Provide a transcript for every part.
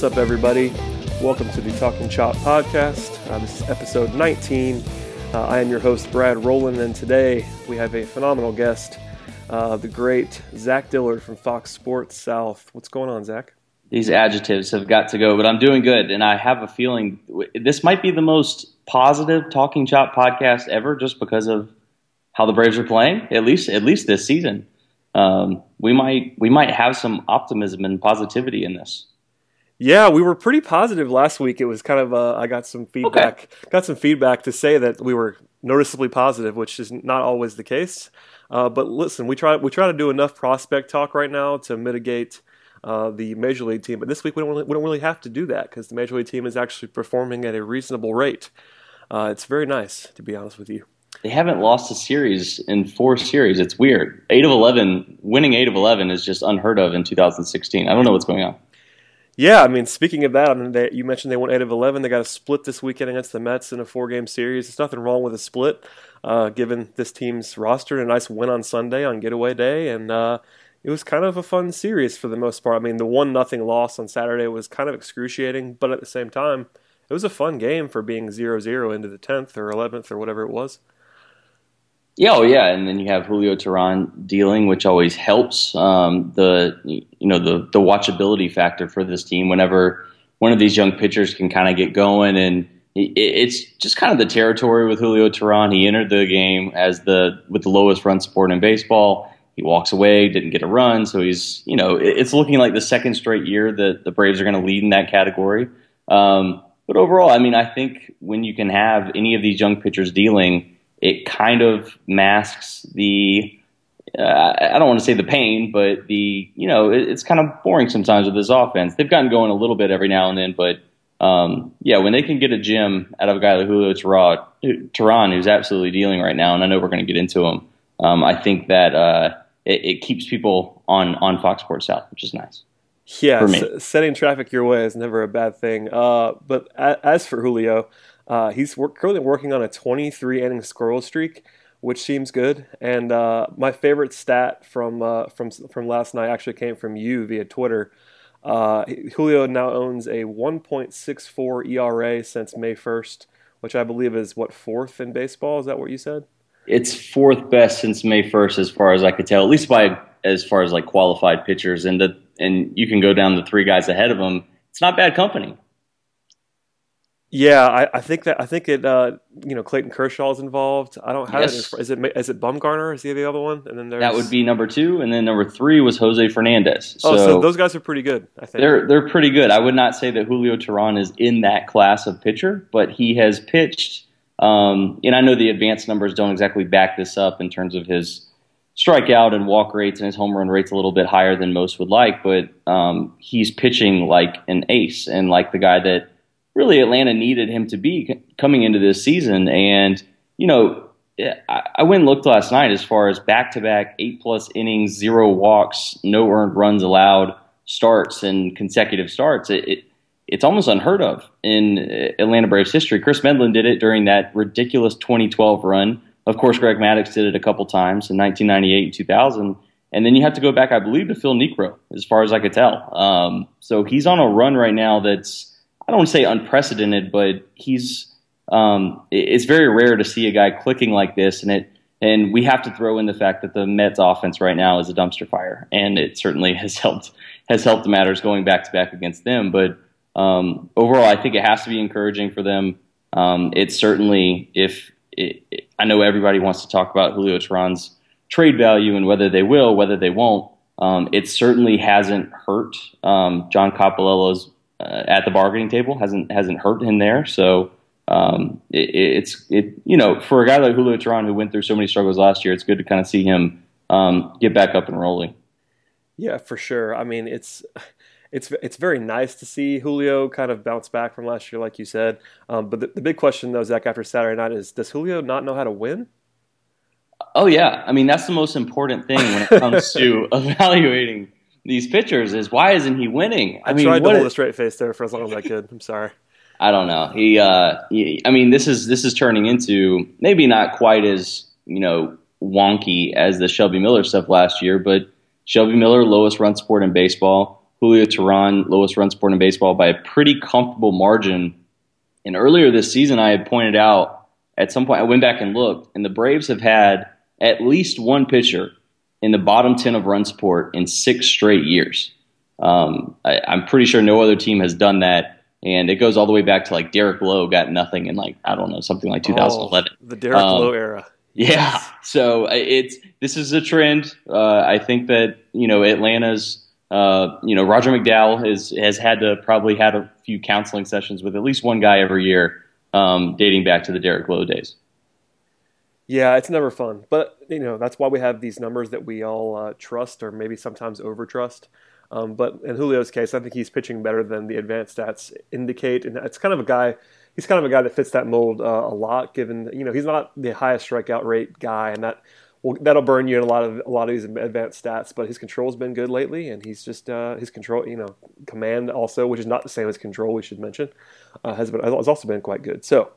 What's up, everybody? Welcome to the Talking Chop podcast. Uh, this is episode 19. Uh, I am your host, Brad Roland, and today we have a phenomenal guest, uh, the great Zach Dillard from Fox Sports South. What's going on, Zach? These adjectives have got to go, but I'm doing good, and I have a feeling this might be the most positive Talking Chop podcast ever, just because of how the Braves are playing. At least, at least this season, um, we might we might have some optimism and positivity in this. Yeah, we were pretty positive last week. It was kind of uh, I got some feedback, okay. got some feedback to say that we were noticeably positive, which is not always the case. Uh, but listen, we try we try to do enough prospect talk right now to mitigate uh, the major league team. But this week we don't really, we don't really have to do that because the major league team is actually performing at a reasonable rate. Uh, it's very nice to be honest with you. They haven't lost a series in four series. It's weird. Eight of eleven, winning eight of eleven is just unheard of in 2016. I don't know what's going on. Yeah, I mean, speaking of that, I mean, they, you mentioned they won eight of eleven. They got a split this weekend against the Mets in a four-game series. There's nothing wrong with a split, uh, given this team's roster. And a nice win on Sunday on getaway day, and uh, it was kind of a fun series for the most part. I mean, the one nothing loss on Saturday was kind of excruciating, but at the same time, it was a fun game for being 0-0 into the tenth or eleventh or whatever it was. Yeah, oh yeah, and then you have Julio Teheran dealing, which always helps um, the you know the the watchability factor for this team. Whenever one of these young pitchers can kind of get going, and it, it's just kind of the territory with Julio Teheran. He entered the game as the with the lowest run support in baseball. He walks away, didn't get a run, so he's you know it's looking like the second straight year that the Braves are going to lead in that category. Um, but overall, I mean, I think when you can have any of these young pitchers dealing it kind of masks the uh, I don't want to say the pain, but the you know it, it's kind of boring sometimes with this offense. They've gotten going a little bit every now and then, but um, yeah, when they can get a gem out of a guy like Julio Teheran, who's absolutely dealing right now, and I know we're going to get into him, um, I think that uh, it, it, keeps people on on Fox Sports South, which is nice. Yeah, s- setting traffic your way is never a bad thing. Uh, but as for Julio, uh, he's work, currently working on a 23 inning squirrel streak, which seems good. And uh, my favorite stat from uh, from from last night actually came from you via Twitter. Uh, Julio now owns a 1.64 ERA since May 1st, which I believe is what fourth in baseball. Is that what you said? It's fourth best since May 1st, as far as I could tell, at least by as far as like qualified pitchers. And the and you can go down the three guys ahead of him. It's not bad company. Yeah, I, I, think that I think it. Uh, you know, Clayton Kershaw is involved. I don't have yes. it. Is it is it Bumgarner? Is he the other one? And then there's... that would be number two, and then number three was Jose Fernandez. So, oh, so those guys are pretty good. I think they're they're pretty good. I would not say that Julio Teheran is in that class of pitcher, but he has pitched. Um, and I know the advanced numbers don't exactly back this up in terms of his strikeout and walk rates and his home run rates a little bit higher than most would like, but um, he's pitching like an ace and like the guy that really Atlanta needed him to be coming into this season. And, you know, I went and looked last night as far as back to back eight plus innings, zero walks, no earned runs allowed starts and consecutive starts. It, it, it's almost unheard of in Atlanta Braves history. Kris Medlen did it during that ridiculous 2012 run. Of course, Greg Maddux did it a couple times in 1998 and 2000. And then you have to go back, I believe, to Phil Niekro, as far as I could tell. Um, so he's on a run right now that's I don't want to say unprecedented, but he's um, it's very rare to see a guy clicking like this, and it And we have to throw in the fact that the Mets offense right now is a dumpster fire, and it certainly has helped has helped matters going back to back against them. But um, overall, I think it has to be encouraging for them. Um, it's certainly if it, it, I know everybody wants to talk about Julio Teheran's trade value and whether they will, whether they won't. Um, it certainly hasn't hurt um, John Coppolella's uh, at the bargaining table. hasn't hasn't hurt him there. So um, it, it's it you know for a guy like Julio Teheran who went through so many struggles last year, it's good to kind of see him um, get back up and rolling. Yeah, for sure. I mean, it's it's it's very nice to see Julio kind of bounce back from last year, like you said. Um, but the, the, big question, though, Zach, after Saturday night is: Does Julio not know how to win? Oh yeah, I mean that's the most important thing when it comes to evaluating these pitchers. Is why isn't he winning? I, I mean, tried to hold a straight face there for as long as I could. I'm sorry. I don't know. He, uh, he, I mean, this is this is turning into maybe not quite as you know wonky as the Shelby Miller stuff last year, but Shelby Miller lowest run support in baseball. Julio Teheran lowest run support in baseball by a pretty comfortable margin. And earlier this season, I had pointed out at some point I went back and looked, and the Braves have had at least one pitcher in the bottom ten of run support in six straight years. Um, I, I'm pretty sure no other team has done that and it goes all the way back to like Derek Lowe got nothing in like I don't know something like 2011. Oh, the Derek um, Lowe era. Yeah, so it's this is a trend. Uh, I think that you know Atlanta's uh, you know Roger McDowell has has had to probably had a few counseling sessions with at least one guy every year, um, dating back to the Derek Lowe days. Yeah, it's never fun, but you know that's why we have these numbers that we all uh, trust, or maybe sometimes over trust. Um, but in Julio's case, I think he's pitching better than the advanced stats indicate, and it's kind of a guy. He's kind of a guy that fits that mold uh, a lot. Given you know he's not the highest strikeout rate guy, and that will that'll burn you in a lot of a lot of these advanced stats. But his control's been good lately, and he's just uh, his control, you know, command also, which is not the same as control. We should mention uh, has been has also been quite good. So.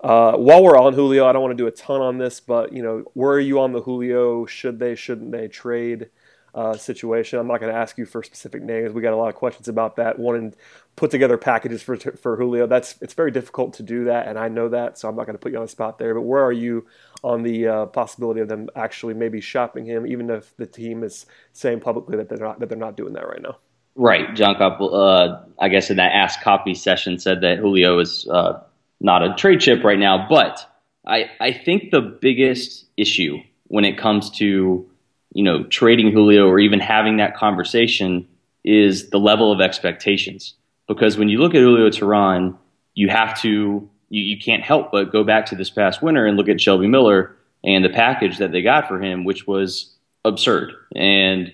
Uh, while we're on Julio, I don't want to do a ton on this, but you know, where are you on the Julio? Should they, shouldn't they trade? uh, situation. I'm not going to ask you for specific names. We got a lot of questions about that. Wanting put together packages for for Julio. That's it's very difficult to do that, and I know that. So I'm not going to put you on the spot there. But where are you on the uh, possibility of them actually maybe shopping him, even if the team is saying publicly that they're not that they're not doing that right now? Right, John Kopp. Uh, I guess in that Ask Copy session said that Julio is uh, not a trade chip right now, but I I think the biggest issue when it comes to you know, trading Julio or even having that conversation is the level of expectations. Because when you look at Julio Teheran, you have to, you, you can't help but go back to this past winter and look at Shelby Miller and the package that they got for him, which was absurd. And,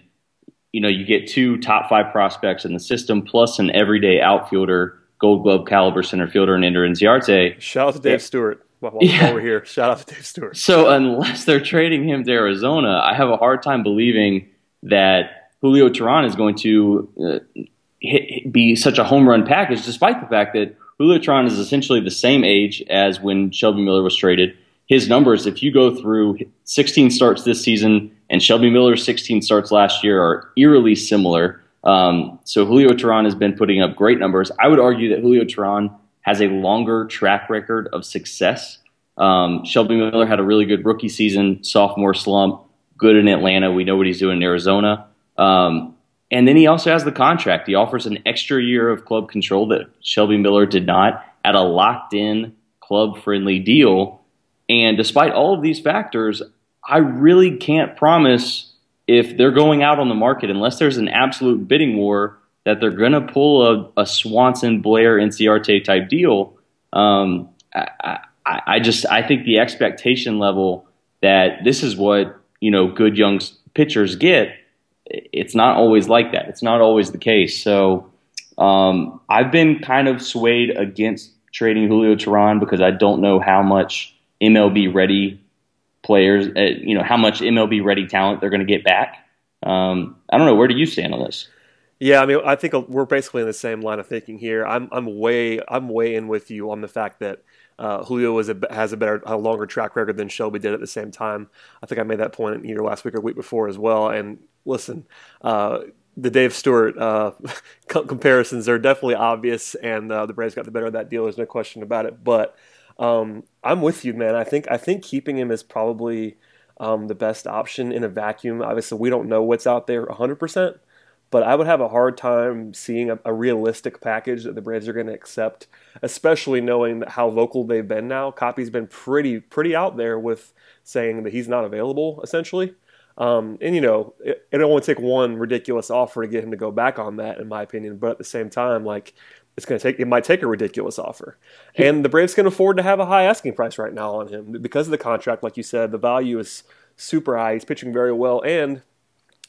you know, you get two top five prospects in the system plus an everyday outfielder, gold glove caliber center fielder in Ender Inciarte. Shout out to Dave yeah. Stewart while, yeah. we're here. Shout out to Dave Stewart. So unless they're trading him to Arizona, I have a hard time believing that Julio Teheran is going to uh, hit, be such a home run package, despite the fact that Julio Teheran is essentially the same age as when Shelby Miller was traded. His numbers, if you go through 16 starts this season and Shelby Miller's 16 starts last year, are eerily similar. Um, so Julio Teheran has been putting up great numbers. I would argue that Julio Teheran has a longer track record of success. Um, Shelby Miller had a really good rookie season, sophomore slump, good in Atlanta. We know what he's doing in Arizona. Um, and then he also has the contract. He offers an extra year of club control that Shelby Miller did not at a locked in, club friendly deal. And despite all of these factors, I really can't promise if they're going out on the market unless there's an absolute bidding war that they're going to pull a, a, Swanson, Blair, Inciarte type deal. Um, I, I, I, just I think the expectation level that this is what you know good young pitchers get. It's not always like that. It's not always the case. So um, I've been kind of swayed against trading Julio Teheran because I don't know how much MLB ready players, uh, you know, how much MLB ready talent they're going to get back. Um, I don't know. Where do you stand on this? Yeah, I mean, I think we're basically in the same line of thinking here. I'm I'm way I'm way in with you on the fact that uh, Julio a, has a better, a longer track record than Shelby did at the same time. I think I made that point either last week or week before as well. And listen, uh, the Dave Stewart uh, comparisons are definitely obvious, and uh, the Braves got the better of that deal. There's no question about it. But um, I'm with you, man. I think I think keeping him is probably um, the best option in a vacuum. Obviously, we don't know what's out there 100%, but I would have a hard time seeing a, a realistic package that the Braves are going to accept, especially knowing how vocal they've been now. Copy's been pretty pretty out there with saying that he's not available, essentially. Um, and you know, it, it only take one ridiculous offer to get him to go back on that, in my opinion. But at the same time, like it's going to take it might take a ridiculous offer, and the Braves can afford to have a high asking price right now on him because of the contract. Like you said, the value is super high. He's pitching very well, and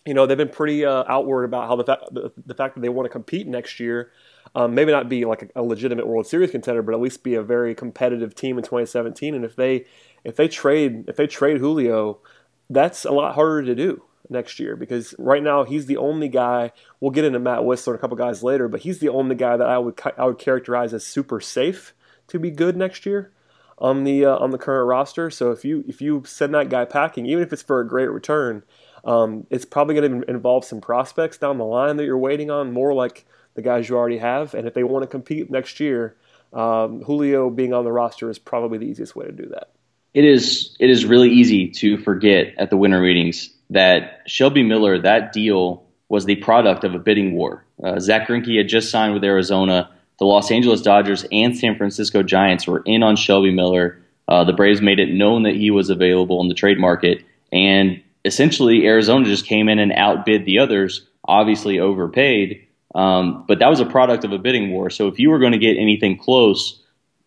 you know they've been pretty uh, outward about how the, fa- the, the fact that they want to compete next year. Um, maybe not be like a, a, legitimate World Series contender, but at least be a very competitive team in 2017. And if they if they trade if they trade Julio, that's a lot harder to do next year because right now he's the only guy. We'll get into Matt Wisler and a couple guys later, but he's the only guy that I would I would characterize as super safe to be good next year on the uh, on the current roster. So if you if you send that guy packing, even if it's for a great return, um, it's probably going to involve some prospects down the line that you're waiting on, more like the guys you already have. And if they want to compete next year, um, Julio being on the roster is probably the easiest way to do that it is it is really easy to forget at the winter meetings that Shelby Miller, that deal was the product of a bidding war. Uh, Zack Greinke had just signed with Arizona. The Los Angeles Dodgers and San Francisco Giants were in on Shelby Miller. Uh, the Braves made it known that he was available in the trade market, and essentially Arizona just came in and outbid the others. Obviously overpaid, um, but that was a product of a bidding war. So if you were going to get anything close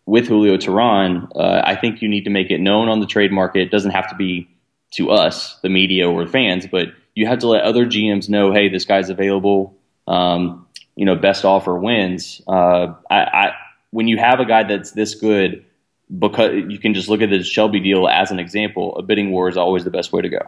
with Julio Teheran, uh, I think you need to make it known on the trade market. It doesn't have to be to us, the media or fans, but you have to let other GMs know, hey, this guy's available. Um, you know, best offer wins. Uh, I, I, when you have a guy that's this good, because you can just look at the Shelby deal as an example. A bidding war is always the best way to go.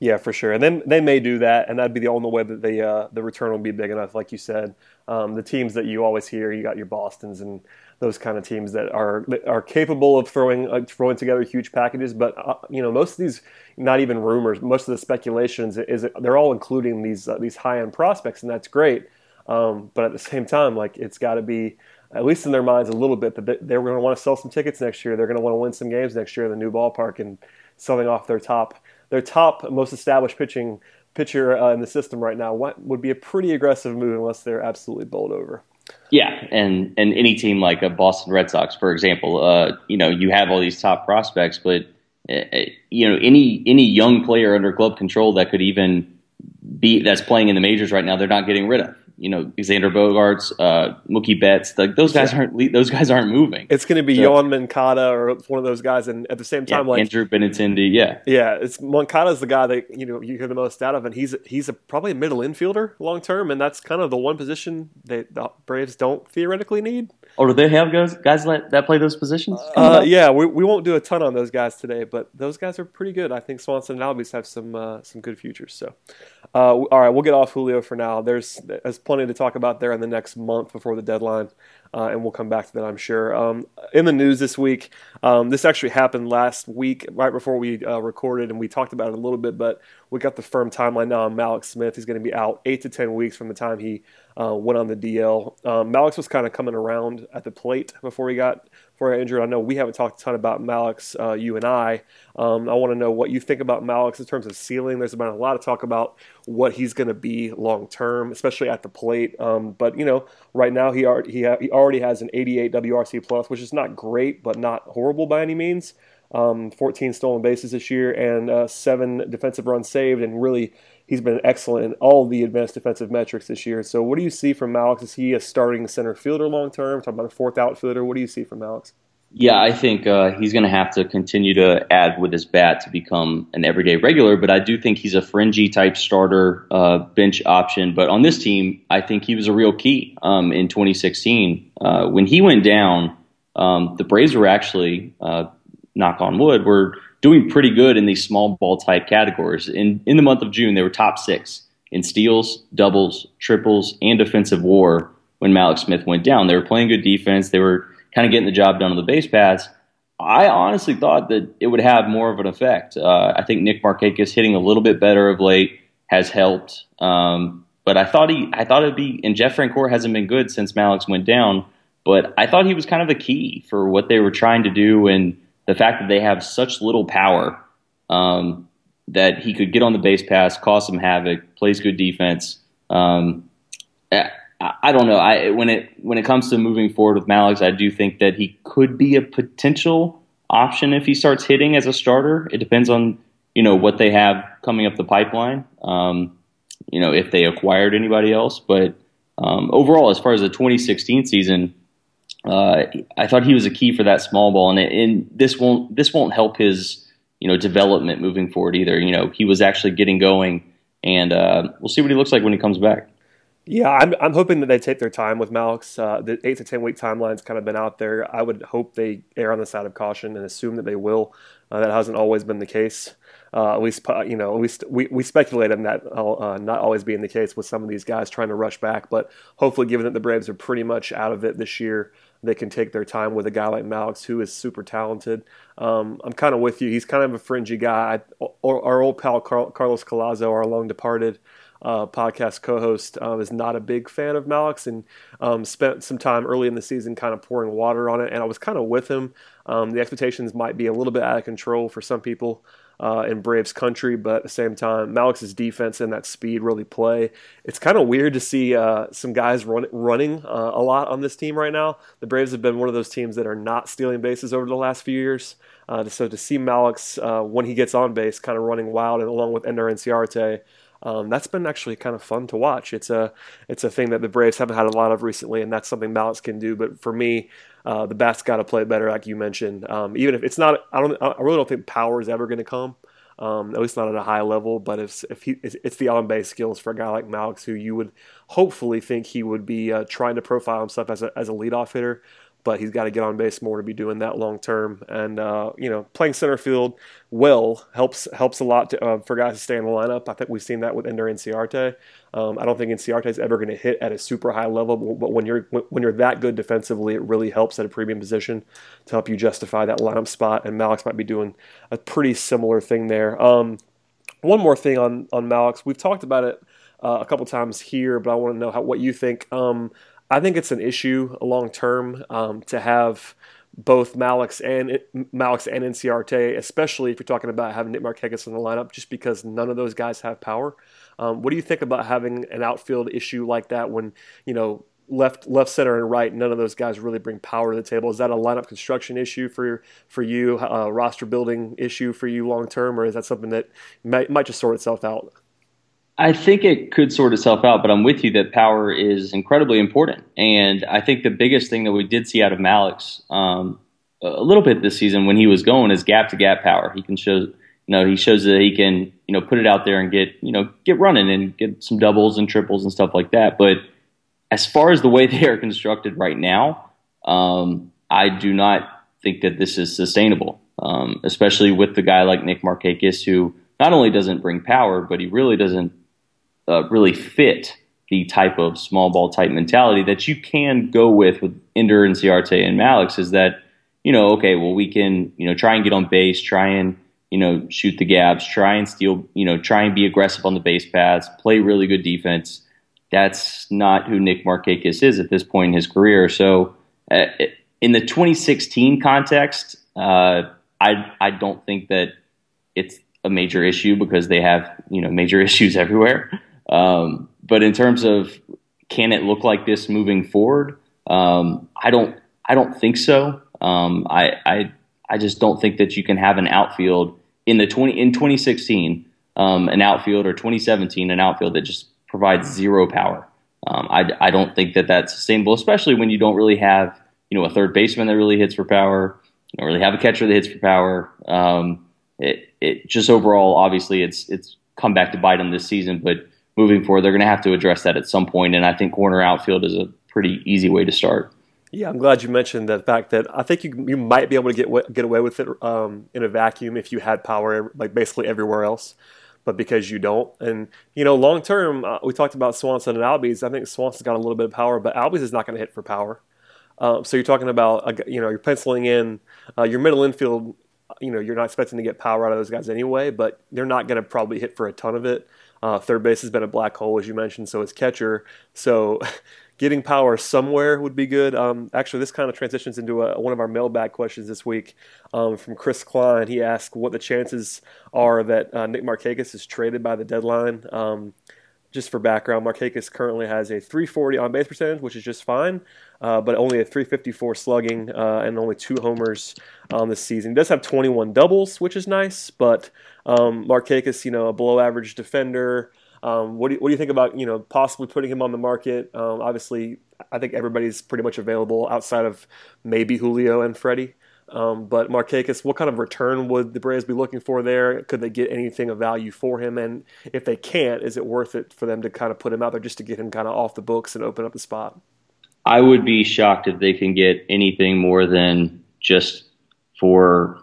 Yeah, for sure. And then they may do that, and that'd be the only way that the uh, the return will be big enough. Like you said, um, the teams that you always hear, you got your Boston's and those kind of teams that are that are capable of throwing uh, throwing together huge packages. But uh, you know, most of these, not even rumors, most of the speculations is they're all including these uh, these high end prospects, and that's great. Um, but at the same time, like it's got to be at least in their minds a little bit that they're going to want to sell some tickets next year. They're going to want to win some games next year in the new ballpark and selling off their top their top most established pitching pitcher uh, in the system right now what would be a pretty aggressive move unless they're absolutely bowled over. Yeah, and and any team like a Boston Red Sox, for example, uh, you know, you have all these top prospects, but uh, you know, any any young player under club control that could even be that's playing in the majors right now, they're not getting rid of you know Xander Bogaerts, uh, Mookie Betts. Like those guys aren't those guys aren't moving. It's going to be so, Moncada or one of those guys, and at the same time, yeah, like Andrew Benintendi, yeah, yeah, it's Moncada's the guy that you know you hear the most out of, and he's he's a, probably a middle infielder long term, and that's kind of the one position that the Braves don't theoretically need. Or oh, do they have guys guys that play those positions? Uh, yeah, we, we won't do a ton on those guys today, but those guys are pretty good. I think Swanson and Albies have some uh, some good futures. So, uh, all right, we'll get off Julio for now. There's there's plenty to talk about there in the next month before the deadline uh, and we'll come back to that, I'm sure. Um, in the news this week, um, this actually happened last week, right before we uh, recorded, and we talked about it a little bit, but we got the firm timeline now on Mallex Smith. He's going to be out eight to 10 weeks from the time he uh, went on the DL. Um, Mallex was kind of coming around at the plate before he got before he got injured. I know we haven't talked a ton about Mallex, uh, you and I. Um, I want to know what you think about Mallex in terms of ceiling. There's been a lot of talk about what he's going to be long term, especially at the plate. Um, but you know, right now he already, he, ha- he already has an 88 WRC plus, which is not great, but not horrible by any means. Um, 14 stolen bases this year and uh, seven defensive runs saved, and really he's been excellent in all the advanced defensive metrics this year. So, what do you see from Mallex? Is he a starting center fielder long term? Talking about a fourth outfielder. What do you see from Mallex? Yeah, I think uh, he's going to have to continue to add with his bat to become an everyday regular. But I do think he's a fringy type starter, uh, bench option. But on this team, I think he was a real key um, in 2016 uh, when he went down. Um, the Braves were actually, uh, knock on wood, were doing pretty good in these small ball type categories. In in the month of June, they were top six in steals, doubles, triples, and defensive WAR. When Mallex Smith went down, they were playing good defense. They were kind of getting the job done on the base paths. I honestly thought that it would have more of an effect. Uh, I think Nick Markakis hitting a little bit better of late has helped. Um, but I thought he, I thought it'd be, and Jeff Francoeur hasn't been good since Mallex went down. But I thought he was kind of a key for what they were trying to do, and the fact that they have such little power. Um, that he could get on the base pass, cause some havoc, plays good defense. Um, I, I don't know. I when it when it comes to moving forward with Mallex, I do think that he could be a potential option if he starts hitting as a starter. It depends on you know what they have coming up the pipeline. Um, you know if they acquired anybody else, but um, overall, as far as the 2016 season, uh, I thought he was a key for that small ball, and, and this won't this won't help his you know development moving forward either. You know he was actually getting going, and uh, we'll see what he looks like when he comes back. Yeah, I'm, I'm hoping that they take their time with Mallex. Uh, the eight to ten week timeline's kind of been out there. I would hope they err on the side of caution and assume that they will. Uh, that hasn't always been the case. Uh, at least, uh, you know, at least we, we speculated that uh, not always being the case with some of these guys trying to rush back. But hopefully, given that the Braves are pretty much out of it this year, they can take their time with a guy like Mallex, who is super talented. Um, I'm kind of with you. He's kind of a fringy guy. I, our old pal Carlos Collazo, our long departed, uh, podcast co-host um, is not a big fan of Mallex and um, spent some time early in the season kind of pouring water on it. And I was kind of with him. Um, the expectations might be a little bit out of control for some people uh, in Braves country, but at the same time, Mallex's defense and that speed really play. It's kind of weird to see uh, some guys run, running uh, a lot on this team right now. The Braves have been one of those teams that are not stealing bases over the last few years. Uh, so to see Mallex uh, when he gets on base, kind of running wild, and along with Ender Inciarte um, that's been actually kind of fun to watch. It's a it's a thing that the Braves haven't had a lot of recently, and that's something Mallex can do. But for me, uh, the bats got to play better, like you mentioned. Um, even if it's not, I don't, I really don't think power is ever going to come. Um, at least not at a high level. But if if he, it's the on base skills for a guy like Mallex, who you would hopefully think he would be uh, trying to profile himself as a as a leadoff hitter but he's got to get on base more to be doing that long term. And uh, you know, playing center field well helps helps a lot to, uh, for guys to stay in the lineup. I think we've seen that with Ender Inciarte. Um, I don't think Inciarte is ever going to hit at a super high level, but when you're when you're that good defensively, it really helps at a premium position to help you justify that lineup spot. And Mallex might be doing a pretty similar thing there. Um, one more thing on on Mallex, we've talked about it uh, a couple times here, but I want to know how, what you think. Um, I think it's an issue long term um, to have both Mallex and Mallex and Inciarte, especially if you're talking about having Nick Markakis in the lineup, just because none of those guys have power. Um, what do you think about having an outfield issue like that when you know left, left, center, and right? None of those guys really bring power to the table. Is that a lineup construction issue for for you, a roster building issue for you long term, or is that something that might, might just sort itself out? I think it could sort itself out, but I'm with you that power is incredibly important. And I think the biggest thing that we did see out of Mallex um, a little bit this season when he was going is gap to gap power. He can show, you know, he shows that he can, you know, put it out there and get, you know, get running and get some doubles and triples and stuff like that. But as far as the way they are constructed right now, um, I do not think that this is sustainable, um, especially with the guy like Nick Markakis, who not only doesn't bring power, but he really doesn't uh, really fit the type of small ball type mentality that you can go with with Ender Inciarte and Mallex is that, you know, okay, well, we can, you know, try and get on base, try and, you know, shoot the gaps, try and steal, you know, try and be aggressive on the base paths, play really good defense. That's not who Nick Markakis is at this point in his career. So, uh, in the 2016 context, uh, I I don't think that it's a major issue because they have you know major issues everywhere. Um, but in terms of can it look like this moving forward? Um, I don't. I don't think so. Um, I, I I just don't think that you can have an outfield in the twenty in 2016 um, an outfield or 2017 an outfield that just provides zero power. Um, I, I don't think that that's sustainable, especially when you don't really have you know a third baseman that really hits for power. You don't really have a catcher that hits for power. Um, it, it just overall, obviously, it's it's come back to bite them this season, but moving forward, they're going to have to address that at some. And I think corner outfield is a pretty easy way to start. Yeah, I'm glad you mentioned the fact that I think you you might be able to get get away with it um, in a vacuum if you had power like basically everywhere else, but because you don't, and you know, long term, uh, we talked about Swanson and Albies. I think Swanson's got a little bit of power, but Albies is not going to hit for power. Um, so you're talking about uh, you know you're penciling in uh, your middle infield. You know you're not expecting to get power out of those guys anyway, but they're not going to probably hit for a ton of it. Uh, third base has been a black hole, as you mentioned, so is catcher. So getting power somewhere would be good. Um, actually, this kind of transitions into a, one of our mailbag questions this week um, from Chris Klein. He asked what the chances are that uh, Nick Markakis is traded by the deadline. Um, just for background, Markakis currently has a 340 on base percentage, which is just fine, uh, but only a 354 slugging uh, and only two homers on this season. He does have 21 doubles, which is nice, but um, Markakis, you know, a below average defender. Um, what, do you, what do you think about you know possibly putting him on the market? Um, obviously, I think everybody's pretty much available outside of maybe Julio and Freddie. Um, but Markakis, what kind of return would the Braves be looking for there? Could they get anything of value for him? And if they can't, is it worth it for them to kind of put him out there just to get him kind of off the books and open up the spot? I would be shocked if they can get anything more than just for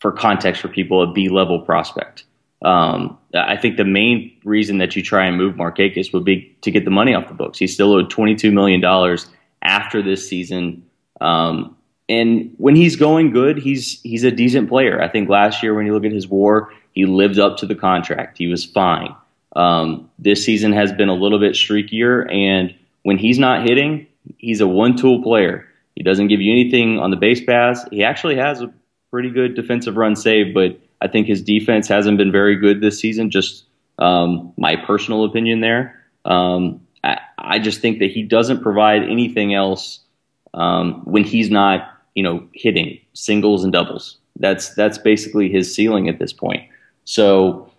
for context for people a B level prospect. Um, I think the main reason that you try and move Markakis would be to get the money off the books. He's still owed $22 million after this season. Um, and when he's going good, he's he's a decent player. I think last year when you look at his WAR, he lived up to the contract. He was fine. Um, this season has been a little bit streakier, and when he's not hitting, he's a one-tool player. He doesn't give you anything on the base pass. He actually has a pretty good defensive run save, but I think his defense hasn't been very good this season. Just um, my personal opinion there. Um, I, I, just think that he doesn't provide anything else um, when he's not, you know, hitting singles and doubles. That's that's basically his ceiling at this point. So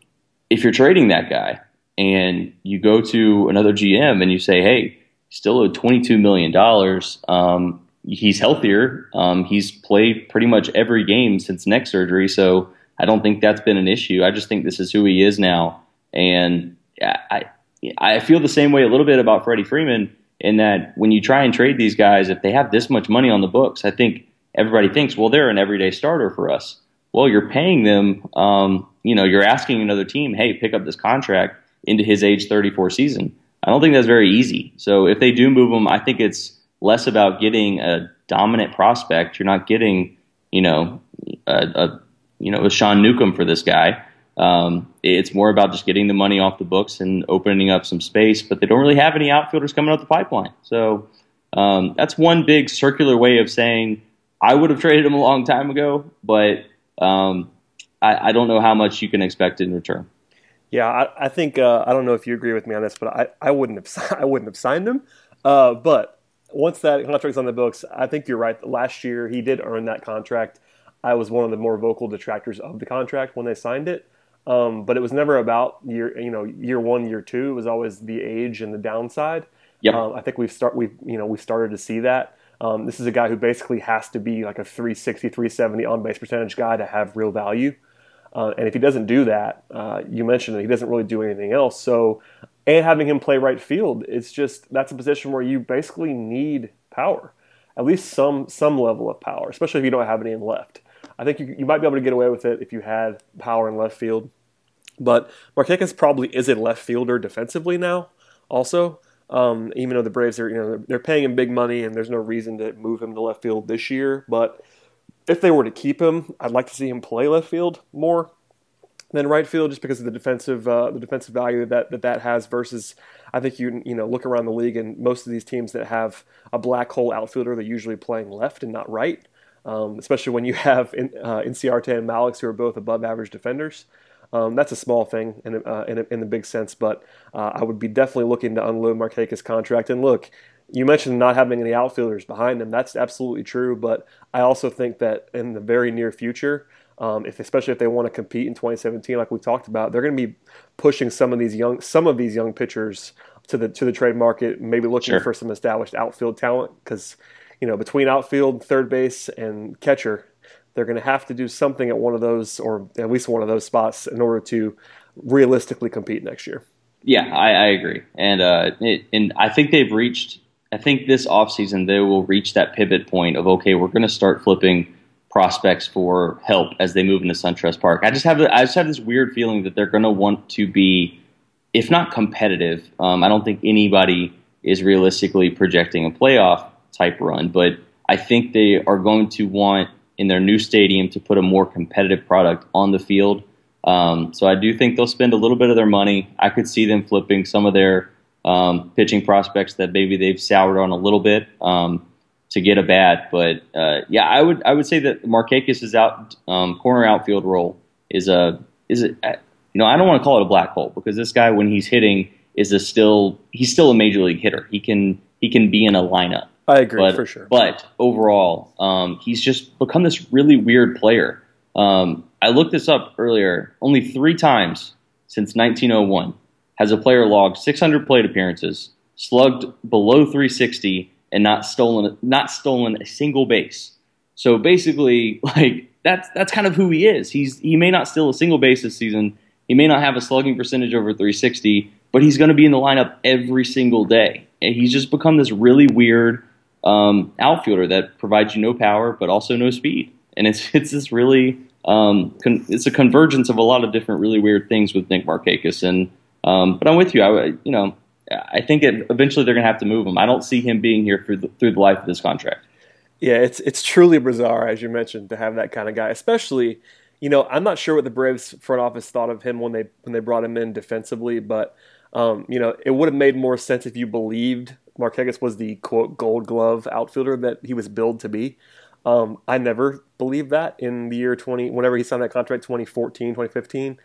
if you're trading that guy and you go to another GM and you say, "Hey, still owed 22 million dollars," um, he's healthier. Um, he's played pretty much every game since neck surgery, so I don't think that's been an issue. I just think this is who he is now, and I I feel the same way a little bit about Freddie Freeman in that when you try and trade these guys, if they have this much money on the books, I think everybody thinks, well, they're an everyday starter for us. Well, you're paying them. Um, you know, you're asking another team, hey, pick up this contract into his age 34 season. I don't think that's very easy. So if they do move him, I think it's less about getting a dominant prospect. You're not getting, you know, a, a you know, a Sean Newcomb for this guy. Um, it's more about just getting the money off the books and opening up some space, but they don't really have any outfielders coming up the pipeline. So um, that's one big circular way of saying I would have traded him a long time ago, but um, I, I, don't know how much you can expect in return. Yeah, I, I think uh, I don't know if you agree with me on this, but I, I wouldn't have I wouldn't have signed him. Uh, but once that contract's on the books, I think you're right. Last year he did earn that contract. I was one of the more vocal detractors of the contract when they signed it. Um, but it was never about year, you know, year one, year two. It was always the age and the downside. Yep. Um, I think we've start we've you know we started to see that. Um, this is a guy who basically has to be like a 360, 370 on base percentage guy to have real value. Uh, and if he doesn't do that, uh, you mentioned that he doesn't really do anything else. So, and having him play right field, it's just that's a position where you basically need power, at least some some level of power, especially if you don't have any in left. I think you, you might be able to get away with it if you had power in left field. But Markakis probably is a left fielder defensively now, also. Um, even though the Braves are, you know, they're, they're paying him big money and there's no reason to move him to left field this year. But if they were to keep him, I'd like to see him play left field more than right field, just because of the defensive uh, the defensive value that, that that has. Versus, I think you you know look around the league and most of these teams that have a black hole outfielder, they're usually playing left and not right um, especially when you have in, uh, Inciarte and Mallex, who are both above average defenders. Um, that's a small thing in, uh, in, in, the big sense, but uh, I would be definitely looking to unload Markakis' contract. And look, you mentioned not having any outfielders behind him. That's absolutely true, but I also think that in the very near future, um, if especially if they want to compete in 2017, like we talked about, they're going to be pushing some of these young some of these young pitchers to the to the trade market, maybe looking sure. for some established outfield talent because you know, between outfield, third base, and catcher, they're going to have to do something at one of those, or at least one of those spots, in order to realistically compete next year. Yeah, I, I agree, and uh, it, and I think they've reached. I think this offseason they will reach that pivot point of okay, we're going to start flipping prospects for help as they move into SunTrust Park. I just have I just have this weird feeling that they're going to want to be, if not competitive. Um, I don't think anybody is realistically projecting a playoff type run. But I think they are going to want in their new stadium to put a more competitive product on the field. Um, so I do think they'll spend a little bit of their money. I could see them flipping some of their um, pitching prospects that maybe they've soured on a little bit um, to get a bat. But uh, yeah, I would I would say that Markakis' out um, corner outfield role is a is a you know I don't want to call it a black hole because this guy when he's hitting is a still he's still a major league hitter. He can he can be in a lineup. I agree but, for sure. But overall, um, he's just become this really weird player. Um, I looked this up earlier. Only three times since 1901 has a player logged 600 plate appearances, slugged below 360, and not stolen not stolen a single base. So basically, like that's that's kind of who he is. He's he may not steal a single base this season. He may not have a slugging percentage over 360, but he's going to be in the lineup every single day. And he's just become this really weird um, outfielder that provides you no power but also no speed. And it's it's this really um, con- it's a convergence of a lot of different really weird things with Nick Markakis. And um, but I'm with you. I you know I think it, eventually they're going to have to move him. I don't see him being here through the, through the life of this contract. Yeah, it's it's truly bizarre, as you mentioned, to have that kind of guy. Especially, you know, I'm not sure what the Braves front office thought of him when they when they brought him in defensively, but um, you know, it would have made more sense if you believed Markakis was the quote Gold Glove outfielder that he was billed to be. Um, I never believed that in the year 20, whenever he signed that contract, 2014, 2015.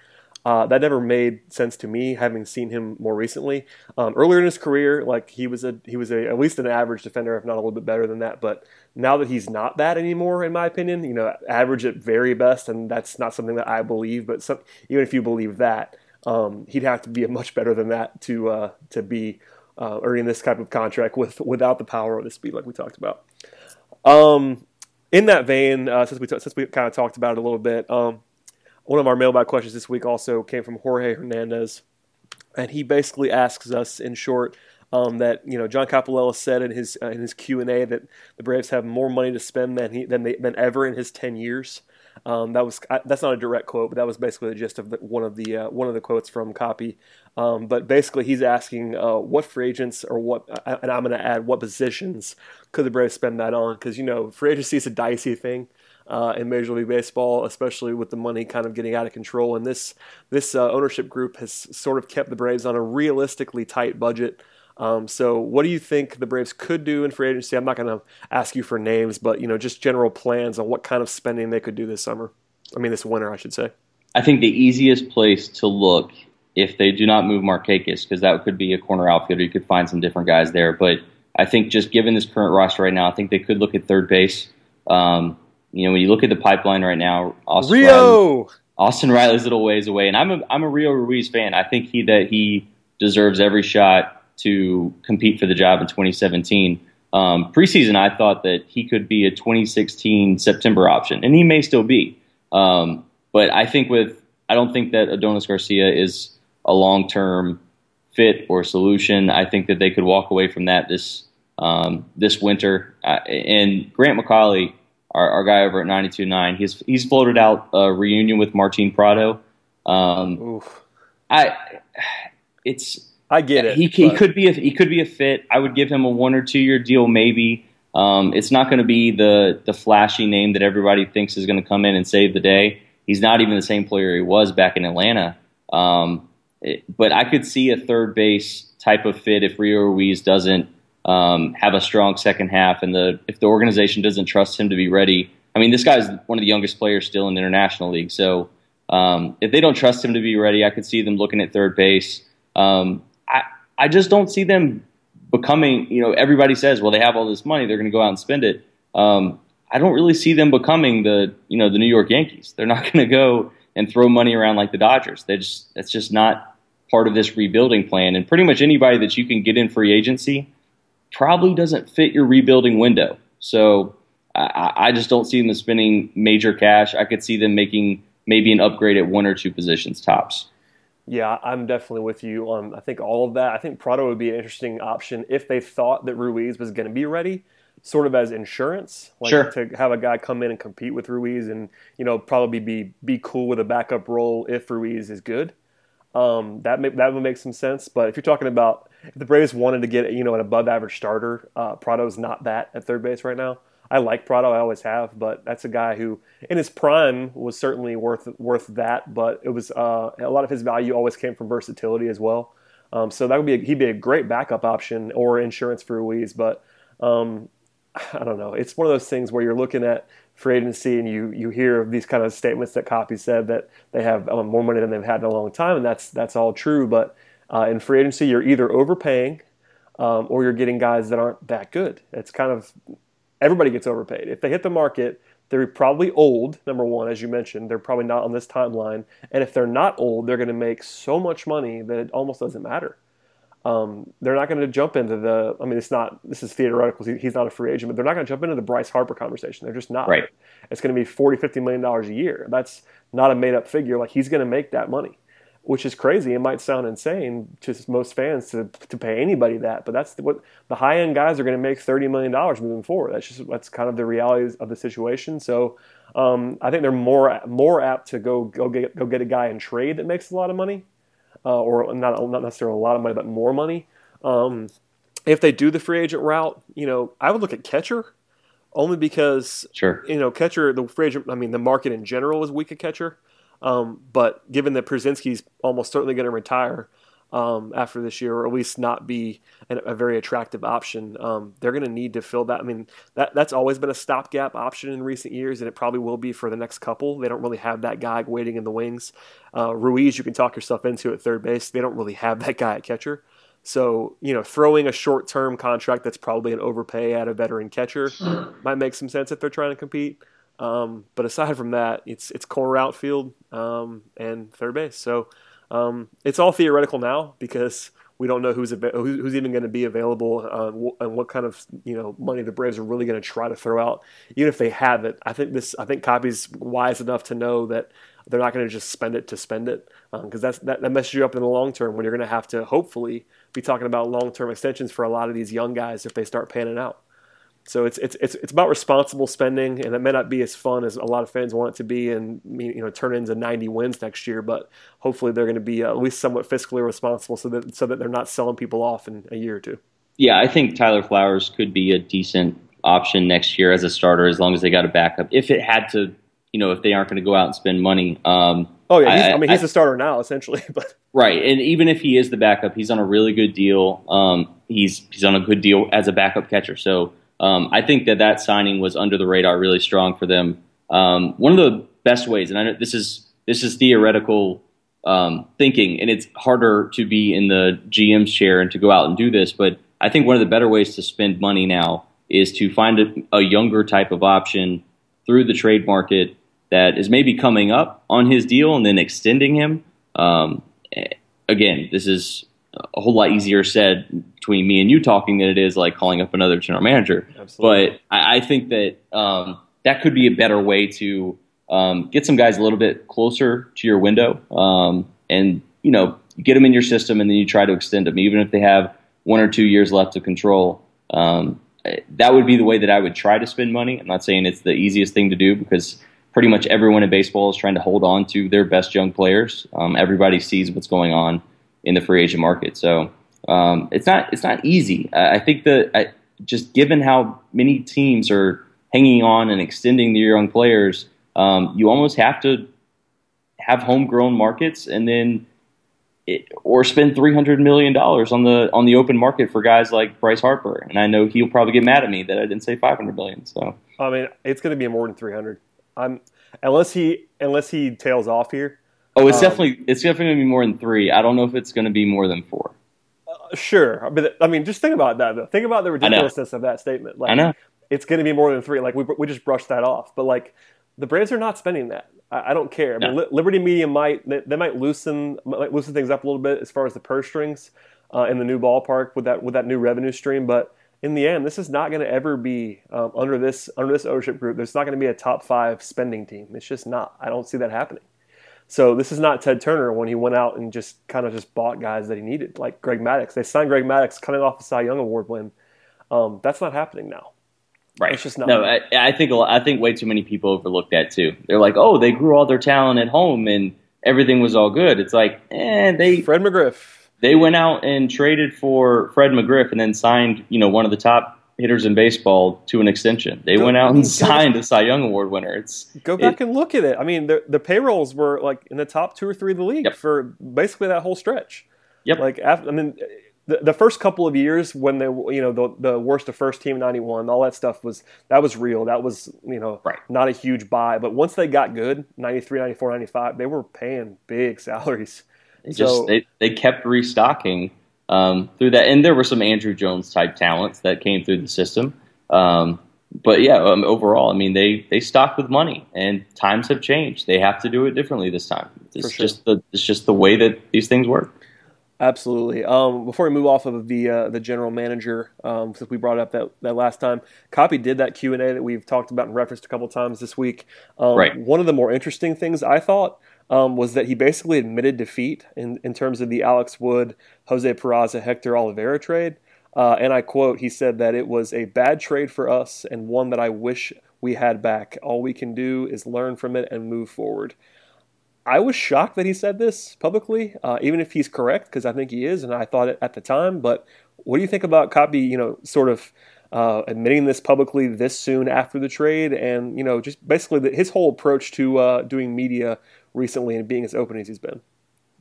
Uh, that never made sense to me, having seen him more recently. Um, earlier in his career, like he was a he was a at least an average defender, if not a little bit better than that. But now that he's not that anymore, in my opinion, you know, average at very best, and that's not something that I believe. But some, even if you believe that, um, he'd have to be much better than that to uh, to be uh, in this type of contract with without the power or the speed, like we talked about. Um, in that vein, uh, since we t- since we kind of talked about it a little bit, um, one of our mailbag questions this week also came from Jorge Hernandez, and he basically asks us, in short, um, that you know John Coppolella said in his uh, in his Q and A that the Braves have more money to spend than he than they, than ever in his ten years. Um, that was that's not a direct quote, but that was basically the gist of the, one of the uh, one of the quotes from Copy. Um, but basically, he's asking uh, what free agents or what, uh, and I'm going to add what positions could the Braves spend that on? Because you know, free agency is a dicey thing uh, in Major League Baseball, especially with the money kind of getting out of control. And this this uh, ownership group has sort of kept the Braves on a realistically tight budget. Um, so, what do you think the Braves could do in free agency? I'm not going to ask you for names, but you know, just general plans on what kind of spending they could do this summer. I mean, this winter, I should say. I think the easiest place to look if they do not move Markakis, because that could be a corner outfielder, you could find some different guys there. But I think just given this current roster right now, I think they could look at third base. Um, you know, when you look at the pipeline right now, Austin Rio, Riley, Austin Riley's little ways away, and I'm a I'm a Rio Ruiz fan. I think he that he deserves every shot to compete for the job in 2017. Um, preseason, I thought that he could be a 2016 September option, and he may still be. Um, but I think with I don't think that Adonis Garcia is a long term fit or solution. I think that they could walk away from that this um, this winter. Uh, and Grant McAuley our, our guy over at 92.9, he's he's floated out a reunion with Martin Prado. Um, I it's I get it. He, he could be a, he could be a fit. I would give him a one or two year deal maybe. Um, it's not going to be the the flashy name that everybody thinks is going to come in and save the day. He's not even the same player he was back in Atlanta. Um, it, but I could see a third base type of fit if Rio Ruiz doesn't um, have a strong second half, and the if the organization doesn't trust him to be ready, I mean, this guy's one of the youngest players still in the international league. So um, if they don't trust him to be ready, I could see them looking at third base. Um, I I just don't see them becoming. You know, everybody says, well, they have all this money, they're going to go out and spend it. Um, I don't really see them becoming the you know the New York Yankees. They're not going to go and throw money around like the Dodgers. They just that's just not part of this rebuilding plan. And pretty much anybody that you can get in free agency probably doesn't fit your rebuilding window. So I, I just don't see them spending major cash. I could see them making maybe an upgrade at one or two positions tops. Yeah, I'm definitely with you on. I think all of that. I think Prado would be an interesting option if they thought that Ruiz was going to be ready, sort of as insurance, like sure. to have a guy come in and compete with Ruiz, and you know probably be be cool with a backup role if Ruiz is good. Um, that may, that would make some sense. But if you're talking about if the Braves wanted to get you know an above average starter, uh, Prado's not that at third base right now. I like Prado, I always have, but that's a guy who, in his prime, was certainly worth worth that. But it was uh, a lot of his value always came from versatility as well. Um, so that would be a, he'd be a great backup option or insurance for Ruiz. But um, I don't know. It's one of those things where you're looking at free agency and you you hear these kind of statements that Coppy said that they have um, more money than they've had in a long time, and that's that's all true. But uh, in free agency, you're either overpaying um, or you're getting guys that aren't that good. It's kind of everybody gets overpaid. If they hit the market, they're probably old, number one, as you mentioned. They're probably not on this timeline. And if they're not old, they're going to make so much money that it almost doesn't matter. Um, they're not going to jump into the, I mean, it's not, this is theoretical. He's not a free agent, but they're not going to jump into the Bryce Harper conversation. They're just not. Right. It's going to be 40, 50 million dollars a year. That's not a made up figure. Like he's going to make that money which is crazy. It might sound insane to most fans to, to pay anybody that, but that's what the high end guys are going to make thirty million dollars moving forward. That's just that's kind of the realities of the situation. So um, I think they're more more apt to go go get go get a guy in trade that makes a lot of money, uh, or not not necessarily a lot of money, but more money. Um, if they do the free agent route, you know, I would look at catcher only because sure. you know catcher the free agent. I mean, the market in general is weak at catcher. Um, but given that Pierzynski's almost certainly going to retire um, after this year, or at least not be a very attractive option, um, they're going to need to fill that. I mean, that that's always been a stopgap option in recent years, and it probably will be for the next couple. They don't really have that guy waiting in the wings. Uh, Ruiz, you can talk yourself into at third base. They don't really have that guy at catcher. So, you know, throwing a short term contract that's probably an overpay at a veteran catcher might make some sense if they're trying to compete. Um, but aside from that, it's it's corner outfield um, and third base. So um, it's all theoretical now because we don't know who's who's even going to be available uh, and what kind of you know money the Braves are really going to try to throw out. Even if they have it, I think this I think Coppy's wise enough to know that they're not going to just spend it to spend it because um, that, that messes you up in the long term when you're going to have to hopefully be talking about long term extensions for a lot of these young guys if they start panning out. So it's it's it's it's about responsible spending, and it may not be as fun as a lot of fans want it to be, and you know turn into 90 wins next year. But hopefully they're going to be at least somewhat fiscally responsible, so that so that they're not selling people off in a year or two. Yeah, I think Tyler Flowers could be a decent option next year as a starter, as long as they got a backup. If it had to, you know, if they aren't going to go out and spend money. Um, oh yeah, I, I, mean he's I, a starter now essentially, but right. And even if he is the backup, he's on a really good deal. Um, he's he's on a good deal as a backup catcher, so um, I think that that signing was under the radar really strong for them. Um, one of the best ways, and I know this is this is theoretical um, thinking, and it's harder to be in the GM's chair and to go out and do this. But I think one of the better ways to spend money now is to find a, a younger type of option through the trade market that is maybe coming up on his deal and then extending him. Um, again, this is a whole lot easier said between me and you talking than it is like calling up another general manager. Absolutely. But I, I think that um, that could be a better way to um, get some guys a little bit closer to your window, um, and you know get them in your system, and then you try to extend them, even if they have one or two years left to control. Um, that would be the way that I would try to spend money. I'm not saying it's the easiest thing to do because pretty much everyone in baseball is trying to hold on to their best young players. Um, everybody sees what's going on in the free agent market. So um, it's not it's not easy. I think that I, just given how many teams are hanging on and extending their young players, um, you almost have to have homegrown markets and then. It, or spend three hundred million dollars on the on the open market for guys like Bryce Harper, and I know he'll probably get mad at me that I didn't say five hundred million. So I mean, it's going to be more than three hundred. I'm unless he unless he tails off here. Oh, it's um, definitely it's definitely going to be more than three. I don't know if it's going to be more than four. Uh, sure, but I mean, just think about that. Though. Think about the ridiculousness of that statement. Like, I know it's going to be more than three. Like we we just brushed that off, but like the Braves are not spending that. I, I don't care. I mean, no. Liberty Media might they, they, might loosen might loosen things up a little bit as far as the purse strings uh, in the new ballpark with that with that new revenue stream, but in the end, this is not going to ever be um, under this under this ownership group. There's not going to be a top five spending team. It's just not. I don't see that happening. So this is not Ted Turner when he went out and just kind of just bought guys that he needed, like Greg Maddux. They signed Greg Maddux coming off a Cy Young Award win. Um, that's not happening now. Right. It's just not. No, I, I, think I think way too many people overlook that too. They're like, oh, they grew all their talent at home and everything was all good. It's like, eh, they Fred McGriff. They went out and traded for Fred McGriff and then signed, you know, one of the top hitters in baseball to an extension. They go, went out and signed a Cy Young Award winner. It's go back it, and look at it. I mean, the, the payrolls were like in the top two or three of the league yep. for basically that whole stretch. Yep. Like after, I mean, the, the first couple of years when they you know the the worst of first team 91 all that stuff was that was real that was you know right. not a huge buy but once they got good 93 94 95 they were paying big salaries they so, just they, they kept restocking um, through that and there were some Andruw Jones type talents that came through the system um, but yeah um, overall I mean they they stocked with money and times have changed they have to do it differently this time it's sure. just the it's just the way that these things work Absolutely. Um, before we move off of the uh, the general manager, um, since we brought up that, that last time, Coppy did that Q and A that we've talked about and referenced a couple times this week. Um, right. One of the more interesting things I thought um, was that he basically admitted defeat in, in terms of the Alex Wood, Jose Peraza, Hector Olivera trade. Uh, and I quote, he said that it was a bad trade for us and one that I wish we had back. All we can do is learn from it and move forward. I was shocked that he said this publicly, uh, even if he's correct, because I think he is, and I thought it at the time. But what do you think about Coppy, you know, sort of uh, admitting this publicly this soon after the trade, and you know, just basically the, his whole approach to uh, doing media recently and being as open as he's been?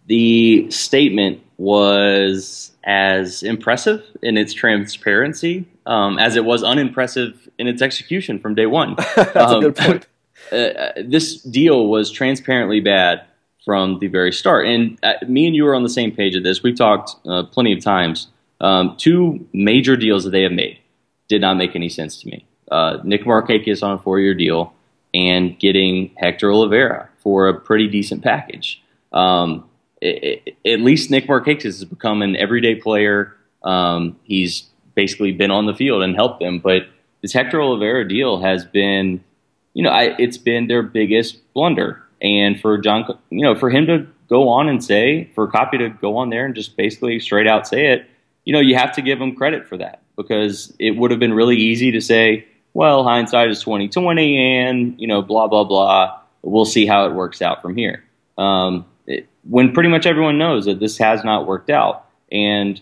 The statement was as impressive in its transparency um, as it was unimpressive in its execution from day one. That's um, a good point. uh, this deal was transparently bad from the very start. And uh, me and you are on the same page of this. We've talked uh, plenty of times. Um, two major deals that they have made did not make any sense to me. Uh, Nick Markakis on a four-year deal and getting Hector Olivera for a pretty decent package. Um, it, it, at least Nick Markakis has become an everyday player. Um, he's basically been on the field and helped them. But this Hector Olivera deal has been you know, I, it's been their biggest blunder. And for John, you know, for him to go on and say, for Coppy to go on there and just basically straight out say it, you know, you have to give him credit for that because it would have been really easy to say, well, hindsight is twenty twenty, and you know, blah blah blah. We'll see how it works out from here. Um, it, when pretty much everyone knows that this has not worked out, and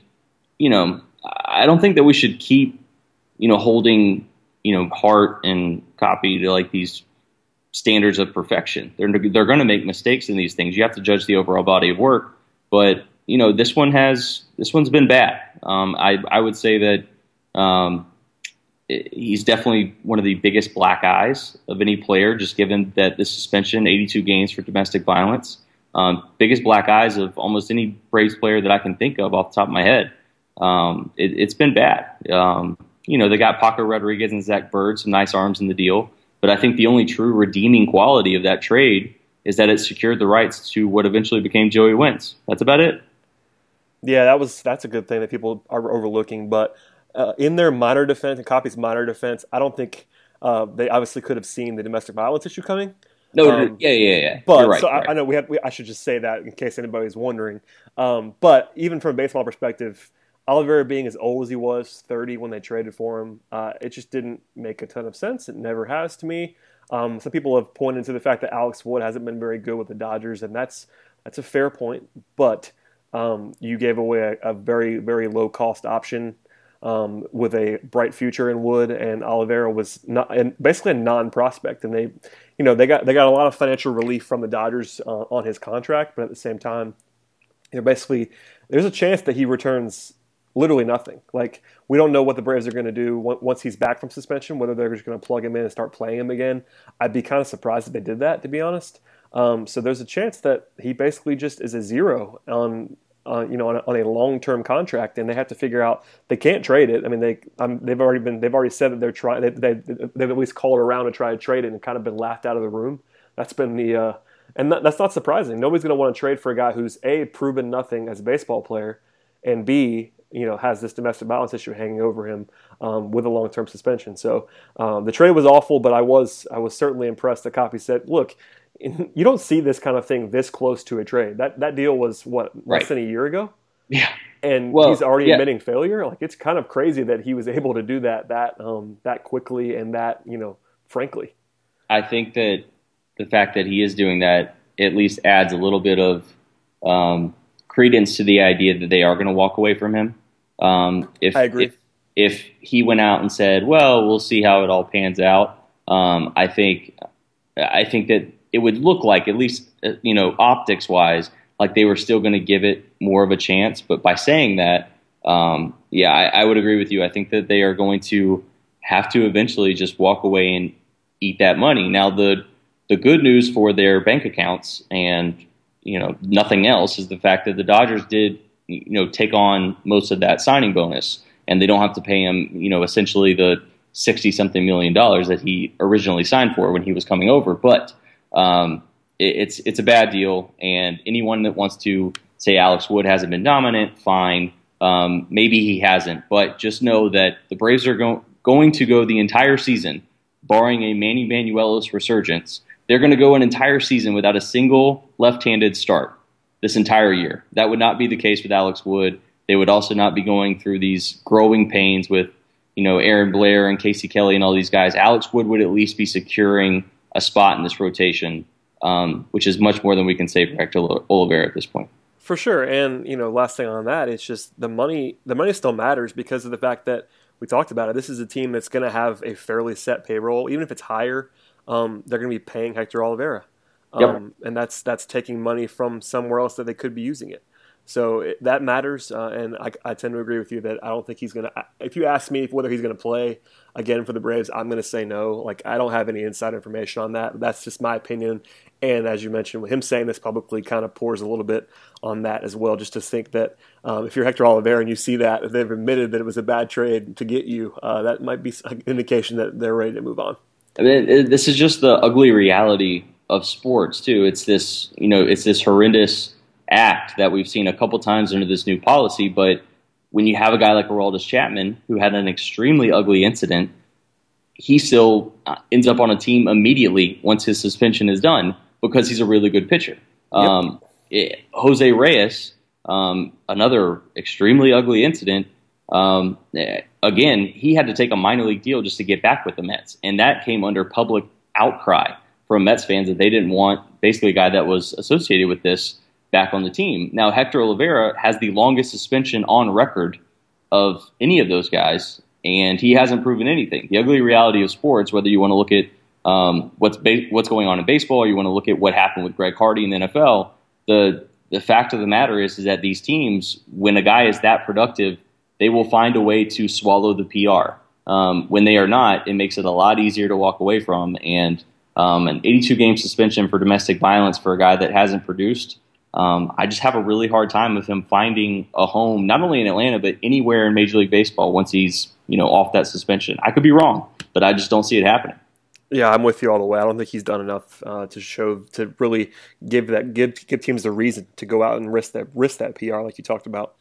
you know, I don't think that we should keep, you know, holding you know Hart and Coppy to like these standards of perfection. They're they're going to make mistakes in these things. You have to judge the overall body of work, but you know this one has this one's been bad. Um, I I would say that um, he's definitely one of the biggest black eyes of any player, just given that the suspension, 82 games for domestic violence, um, biggest black eyes of almost any Braves player that I can think of off the top of my head. Um, it, has been bad. Um, you know, they got Paco Rodriguez and Zach Bird, some nice arms in the deal. But I think the only true redeeming quality of that trade is that it secured the rights to what eventually became Joey Wentz. That's about it. Yeah, that was that's a good thing that people are overlooking. But uh, in their minor defense and Coppy's minor defense, I don't think uh, they obviously could have seen the domestic violence issue coming. No, um, yeah, yeah, yeah. But right, so right. I, I, know we have. We, I should just say that in case anybody's wondering. Um, but even from a baseball perspective, Olivera being as old as he was, 30 when they traded for him, uh, it just didn't make a ton of sense. It never has to me. Um, some people have pointed to the fact that Alex Wood hasn't been very good with the Dodgers, and that's that's a fair point. But um, you gave away a, a, very very low cost option um, with a bright future in Wood, and Olivera was not and basically a non prospect, and they you know they got they got a lot of financial relief from the Dodgers uh, on his contract, but at the same time, you know basically there's a chance that he returns literally nothing. Like we don't know what the Braves are going to do once he's back from suspension. Whether they're just going to plug him in and start playing him again. I'd be kind of surprised if they did that, to be honest. Um, so there's a chance that he basically just is a zero on. Uh, you know, on a, on a, long-term contract, and they have to figure out they can't trade it. I mean, they um, they've already been they've already said that they're trying they, they they've at least called around to try to trade it and kind of been laughed out of the room. That's been the uh, and that, that's not surprising. Nobody's going to want to trade for a guy who's a proven nothing as a baseball player, and b you know has this domestic violence issue hanging over him um, with a long term suspension. So um, the trade was awful, but I was I was certainly impressed. The Coppy said, "Look, you don't see this kind of thing this close to a trade. That that deal was what less right. than a year ago. Yeah, and well, he's already yeah. admitting failure. Like it's kind of crazy that he was able to do that that um, that quickly and that you know frankly. I think that the fact that he is doing that at least adds a little bit of um, credence to the idea that they are going to walk away from him. Um, if, I agree. If, if he went out and said, "Well, we'll see how it all pans out," um, I think I think that it would look like, at least uh, you know, optics wise, like they were still going to give it more of a chance. But by saying that, um, yeah, I, I would agree with you. I think that they are going to have to eventually just walk away and eat that money. Now, the the good news for their bank accounts and you know nothing else is the fact that the Dodgers did you know take on most of that signing bonus, and they don't have to pay him you know essentially the sixty something million dollars that he originally signed for when he was coming over. But um, it, it's it's a bad deal, and anyone that wants to say Alex Wood hasn't been dominant, fine. Um, maybe he hasn't, but just know that the Braves are go- going to go the entire season, barring a Manny Banuelos resurgence. They're going to go an entire season without a single left-handed start this entire year. That would not be the case with Alex Wood. They would also not be going through these growing pains with, you know, Aaron Blair and Casey Kelly and all these guys. Alex Wood would at least be securing a spot in this rotation, um, which is much more than we can say for Hector Olivera at this point. For sure, and you know, last thing on that, it's just the money. The money still matters because of the fact that we talked about it. This is a team that's going to have a fairly set payroll, even if it's higher. Um, they're going to be paying Hector Olivera, um, yep. and that's that's taking money from somewhere else that they could be using it. So it, that matters, uh, and I, I, tend to agree with you that I don't think he's going to. If you ask me whether he's going to play again for the Braves, I'm going to say no. Like I don't have any inside information on that. That's just my opinion, and as you mentioned, him saying this publicly, kind of pours a little bit on that as well. Just to think that um, if you're Hector Olivera and you see that if they've admitted that it was a bad trade to get you, uh, that might be an indication that they're ready to move on. I mean, this is just the ugly reality of sports too. It's this, you know, it's this horrendous act that we've seen a couple times under this new policy. But when you have a guy like Aroldis Chapman who had an extremely ugly incident, he still uh, ends up on a team immediately once his suspension is done because he's a really good pitcher. Yep. Um, it, Jose Reyes, um, another extremely ugly incident. Um, again, he had to take a minor league deal just to get back with the Mets, and that came under public outcry from Mets fans that they didn't want basically a guy that was associated with this back on the team. Now, Hector Olivera has the longest suspension on record of any of those guys, and he hasn't proven anything. The ugly reality of sports, whether you want to look at um, what's ba- what's going on in baseball, or you want to look at what happened with Greg Hardy in the NFL, the the fact of the matter is, is that these teams, when a guy is that productive, they will find a way to swallow the PR. Um, when they are not, it makes it a lot easier to walk away from. And um, an 82 game suspension for domestic violence for a guy that hasn't produced, um, I just have a really hard time with him finding a home, not only in Atlanta, but anywhere in Major League Baseball once he's you know off that suspension. I could be wrong, but I just don't see it happening. Yeah, I'm with you all the way. I don't think he's done enough uh, to show to really give that give give teams the reason to go out and risk that risk that PR like you talked about.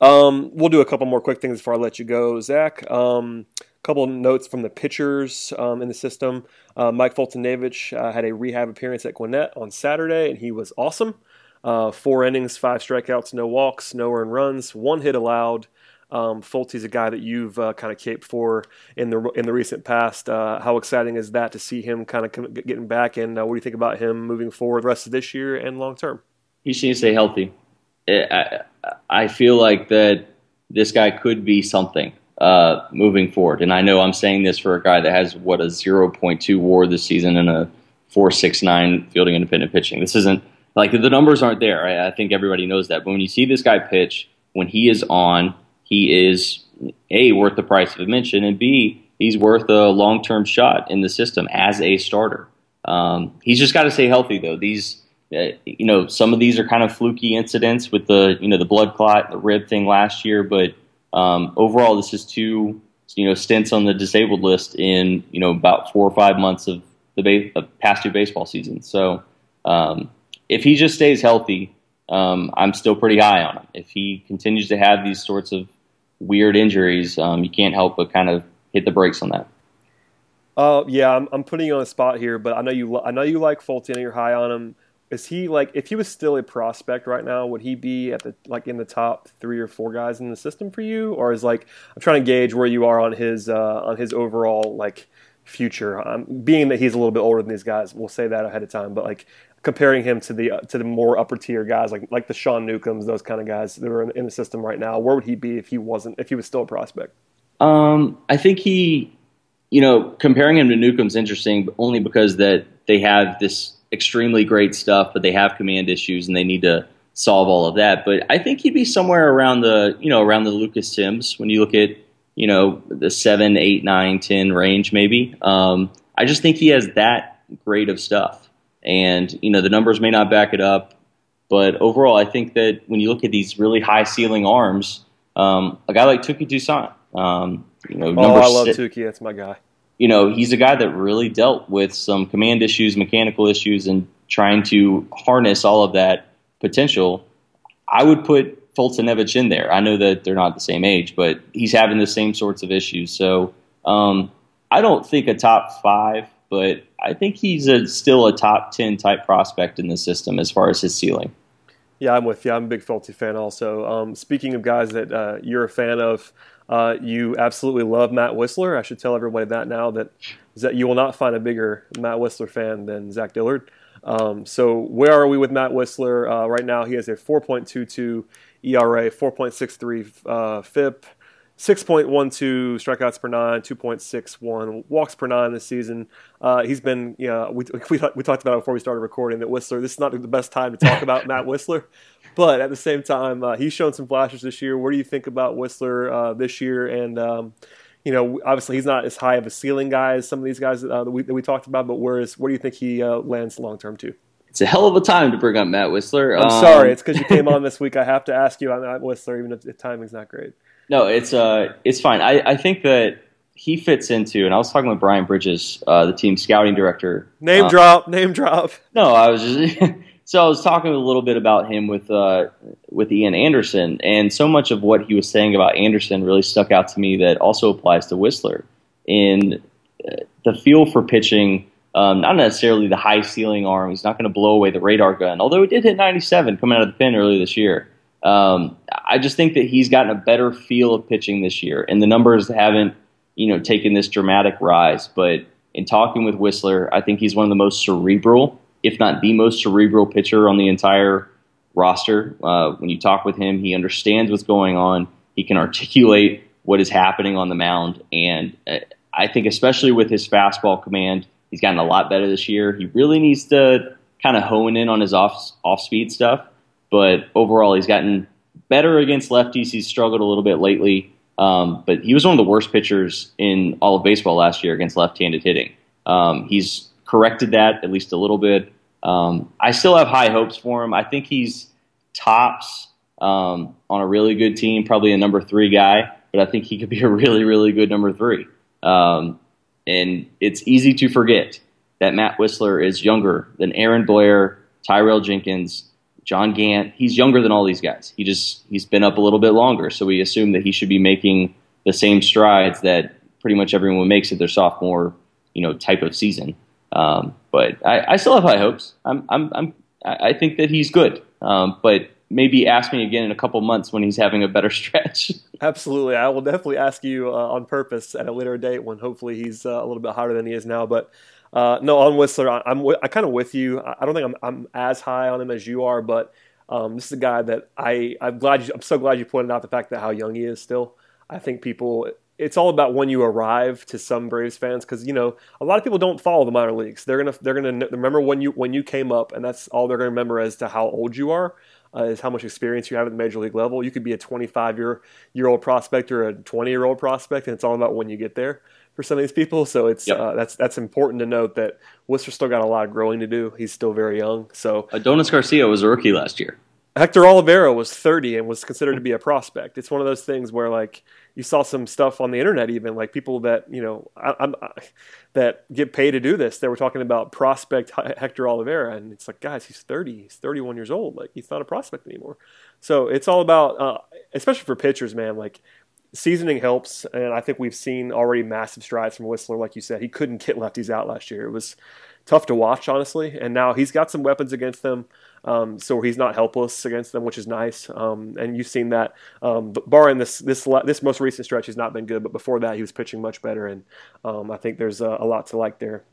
Um, we'll do a couple more quick things before I let you go, Zach. Um, a couple notes from the pitchers um, in the system. Uh, Mike Foltynewicz uh, had a rehab appearance at Gwinnett on Saturday, and he was awesome. Uh, four innings, five strikeouts, no walks, no earned runs, one hit allowed. Um, Folty's a guy that you've uh, kind of caped for in the in the recent past. Uh, how exciting is that to see him kind of getting back? And uh, what do you think about him moving forward the rest of this year and long term? He seems to stay healthy. I, I feel like that this guy could be something uh, moving forward. And I know I'm saying this for a guy that has what a 0.2 WAR this season and a 4.69 fielding independent pitching. This isn't like the numbers aren't there. I, think everybody knows that. But when you see this guy pitch, when he is on he is a worth the price of admission, and b he's worth a long term shot in the system as a starter. Um, he's just got to stay healthy though. These uh, you know some of these are kind of fluky incidents with the you know the blood clot, the rib thing last year, but um, overall this is two you know stints on the disabled list in you know about four or five months of the ba- past two baseball seasons. So um, if he just stays healthy, um, I'm still pretty high on him. If he continues to have these sorts of weird injuries, um, you can't help but kind of hit the brakes on that. Uh, yeah, I'm, I'm putting you on the spot here, but I know you I know you like Fulton and you're high on him. Is he like if he was still a prospect right now, would he be at the like in the top three or four guys in the system for you, or is like I'm trying to gauge where you are on his uh, on his overall like future. Um, being that he's a little bit older than these guys, we'll say that ahead of time. But like comparing him to the uh, to the more upper tier guys like like the Sean Newcombs, those kind of guys that are in, in, the system right now. Where would he be if he wasn't if he was still a prospect? Um, I think he, you know, comparing him to Newcomb's interesting only because that they have this extremely great stuff, but they have command issues and they need to solve all of that. But I think he'd be somewhere around the, you know, around the Lucas Sims when you look at, you know, the seven, eight, nine, ten range maybe. Um, I just think he has that grade of stuff, and you know the numbers may not back it up, but overall, I think that when you look at these really high ceiling arms, um, a guy like Touki Toussaint, um, you know, oh, I love Tuki. That's my guy. You know, he's a guy that really dealt with some command issues, mechanical issues, and trying to harness all of that potential. I would put Foltynewicz in there. I know that they're not the same age, but he's having the same sorts of issues. So um, I don't think a top five, but I think he's a, still a top 10 type prospect in the system as far as his ceiling. Yeah, I'm with you. I'm a big Folty fan also. Um, speaking of guys that uh, you're a fan of, uh, you absolutely love Matt Wisler. I should tell everybody that now that, that you will not find a bigger Matt Wisler fan than Zach Dillard. Um, so where are we with Matt Wisler? Uh, right now he has a 4.22 ERA, 4.63 uh, FIP, 6.12 strikeouts per nine, 2.61 walks per nine this season. Uh, he's been, you know, we, we, we talked about it before we started recording that Wisler, this is not the best time to talk about Matt Wisler, but at the same time, uh, he's shown some flashes this year. What do you think about Wisler uh, this year? And, um, you know, obviously he's not as high of a ceiling guy as some of these guys uh, that, we, that we talked about, but where, is, where do you think he uh, lands long term too? It's a hell of a time to bring up Matt Wisler. I'm um, sorry, it's because you came on this week. I have to ask you on Matt Wisler, even if the timing's not great. No, it's uh, it's fine. I, I think that he fits into, and I was talking with Brian Bridges, uh, the team scouting director. Name uh, drop, name drop. No, I was just so I was talking a little bit about him with uh, with Ian Anderson, and so much of what he was saying about Anderson really stuck out to me that also applies to Wisler in uh, the feel for pitching. Um, not necessarily the high ceiling arm. He's not going to blow away the radar gun, although he did hit 97 coming out of the pen earlier this year. Um, I just think that he's gotten a better feel of pitching this year, and the numbers haven't, you know, taken this dramatic rise. But in talking with Wisler, I think he's one of the most cerebral, if not the most cerebral pitcher on the entire roster. Uh, when you talk with him, he understands what's going on. He can articulate what is happening on the mound, and uh, I think especially with his fastball command, he's gotten a lot better this year. He really needs to kind of hone in on his off off speed stuff but overall, he's gotten better against lefties. He's struggled a little bit lately, um, but he was one of the worst pitchers in all of baseball last year against left-handed hitting. Um, he's corrected that at least a little bit. Um, I still have high hopes for him. I think he's tops um, on a really good team, probably a number three guy, but I think he could be a really, really good number three. Um, and it's easy to forget that Matt Wisler is younger than Aaron Blair, Tyrell Jenkins, John Gant, he's younger than all these guys. He just he's been up a little bit longer, so we assume that he should be making the same strides that pretty much everyone makes at their sophomore, you know, type of season. Um, but I, I, still have high hopes. I'm, I'm, I'm, i think that he's good. Um, but maybe ask me again in a couple months when he's having a better stretch. Absolutely, I will definitely ask you uh, on purpose at a later date when hopefully he's uh, a little bit higher than he is now. But uh, no, on Wisler, I, am I kind of with you. I, don't think I'm, I'm as high on him as you are, but um, this is a guy that I I'm glad you, I'm so glad you pointed out the fact that how young he is still. I think people it's all about when you arrive to some Braves fans because you know a lot of people don't follow the minor leagues. They're gonna they're gonna remember when you when you came up, and that's all they're gonna remember as to how old you are. Uh, is how much experience you have at the major league level. You could be a 25 year year old prospect or a 20 year old prospect, and it's all about when you get there for some of these people. So it's yep. uh, that's that's important to note that Wisler still got a lot of growing to do. He's still very young. So Adonis Garcia was a rookie last year. Hector Olivera was 30 and was considered to be a prospect. It's one of those things where like you saw some stuff on the internet, even like people that you know I, I, that get paid to do this. They were talking about prospect Hector Olivera, and it's like, guys, he's 30, he's 31 years old. Like he's not a prospect anymore. So it's all about, uh, especially for pitchers, man. Like seasoning helps, and I think we've seen already massive strides from Wisler. Like you said, he couldn't get lefties out last year. It was tough to watch, honestly. And now he's got some weapons against them, um, so he's not helpless against them, which is nice. Um, and you've seen that. Um, but barring this this this most recent stretch, has not been good. But before that, he was pitching much better, and um, I think there's a, a, lot to like there.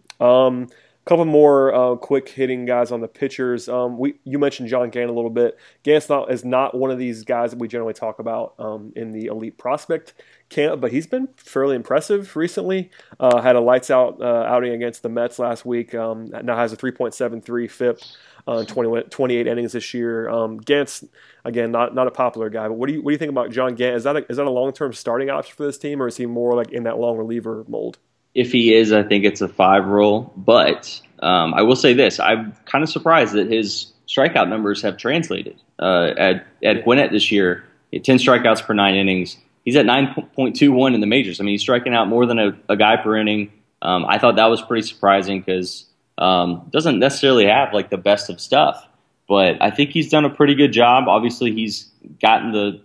Couple more uh, quick hitting guys on the pitchers. Um, we you mentioned John Gant a little bit. Gant not, is not one of these guys that we generally talk about um, in the elite prospect camp, but he's been fairly impressive recently. Uh, had a lights out uh, outing against the Mets last week. Um, now has a 3.73 FIP. Uh, 20, 28 innings this year. Um, Gant's again not not a popular guy, but what do you what do you think about John Gant? Is that a, is that a long term starting option for this team, or is he more like in that long reliever mold? If he is, I think it's a five roll. But um, I will say this: I'm kind of surprised that his strikeout numbers have translated. Uh, at at Gwinnett this year, ten strikeouts per nine innings. He's at nine point two one in the majors. I mean, he's striking out more than a, a guy per inning. Um, I thought that was pretty surprising because um, doesn't necessarily have like the best of stuff, but I think he's done a pretty good job. Obviously, he's gotten the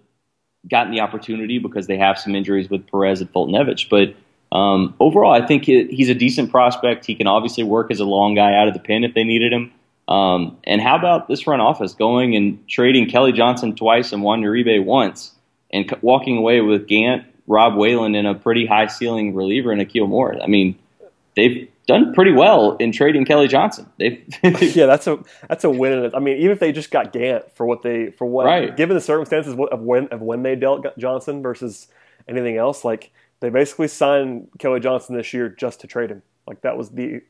gotten the opportunity because they have some injuries with Perez and Foltynewicz, but um, overall, I think he's a decent prospect. He can obviously work as a long guy out of the pen if they needed him. Um, and how about this front office going and trading Kelly Johnson twice and Juan Uribe once and walking away with Gant, Rob Whalen, and a pretty high ceiling reliever in Akil Moore? I mean, they've done pretty well in trading Kelly Johnson. They've yeah, that's a that's a win. I mean, even if they just got Gant for what they for what right. given the circumstances of when of when they dealt Johnson versus anything else, like they basically signed Kelly Johnson this year just to trade him. Like that was the.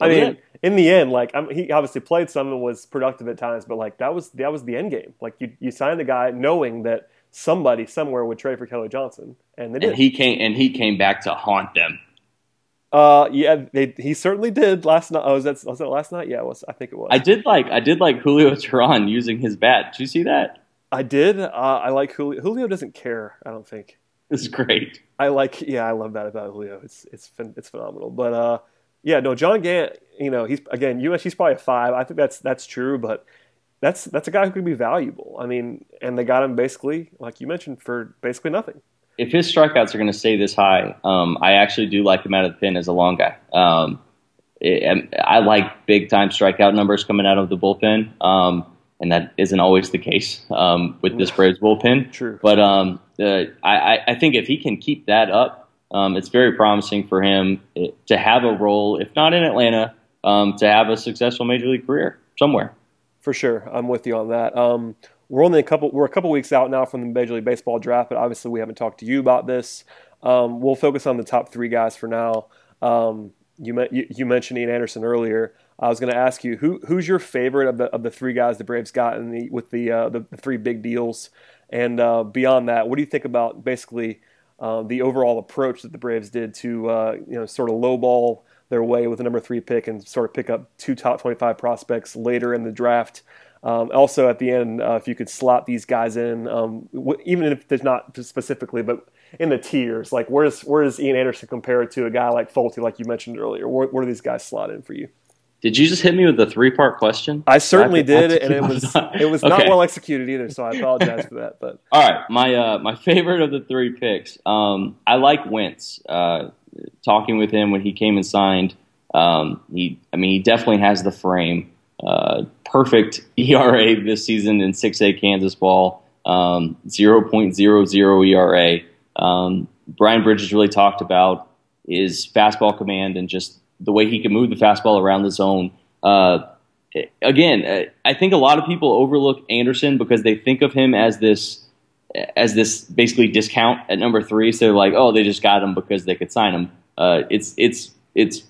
I oh, mean, yeah. in the end, like I he obviously played some and was productive at times, but like that was that was the end game. Like you you signed the guy knowing that somebody somewhere would trade for Kelly Johnson, and they did. And he came and he came back to haunt them. Uh, yeah, they, he certainly did last night. Oh, was that was that last night? Yeah, it was. I think it was. I did like I did like Julio Teheran using his bat. Did you see that? I did. Uh, I like Julio. Julio doesn't care. I don't think. It's great. I like, yeah, I love that about Julio. It's it's it's phenomenal. But uh, yeah, no, John Gant, you know, he's again, US, he's probably a five. I think that's that's true, but that's that's a guy who could be valuable. I mean, and they got him basically, like you mentioned, for basically nothing. If his strikeouts are going to stay this high, um, I actually do like him out of the pen as a long guy. Um, it, I like big time strikeout numbers coming out of the bullpen. Um, and that isn't always the case um, with this Braves bullpen. True. But um, uh, I, I, think if he can keep that up, um, it's very promising for him eh, to have a role, if not in Atlanta, um, to have a successful major league career somewhere. For sure, I'm with you on that. Um, we're only a couple. We're a couple weeks out now from the Major League Baseball draft, but obviously we haven't talked to you about this. Um, we'll focus on the top three guys for now. you, you, you mentioned Ian Anderson earlier. I was going to ask you who who's your favorite of the of the three guys the Braves got in the with the uh, the, the, three big deals, and uh, beyond that, what do you think about basically uh, the overall approach that the Braves did to uh, you know sort of lowball their way with the number three pick and sort of pick up two top twenty five prospects later in the draft. Um, also, at the end, uh, if you could slot these guys in, um, w- even if there's not specifically, but in the tiers, like where's where's Ian Anderson compared to a guy like Folty, like you mentioned earlier? Where, where do these guys slot in for you? Did you just hit me with a three part question? I certainly did, and it was it was not well executed either. So I apologize for that. But all right, my uh, my favorite of the three picks. Um, I like Wentz. Uh, talking with him when he came and signed, um, he I mean he definitely has the frame. Uh, perfect ERA this season in six A Kansas ball. Um, 0.00 ERA. Um, Brian Bridges really talked about his fastball command and just the way he can move the fastball around the zone. Uh, again, I think a lot of people overlook Anderson because they think of him as this as this basically discount at number three. So they're like, oh, they just got him because they could sign him. Uh, it's it's it's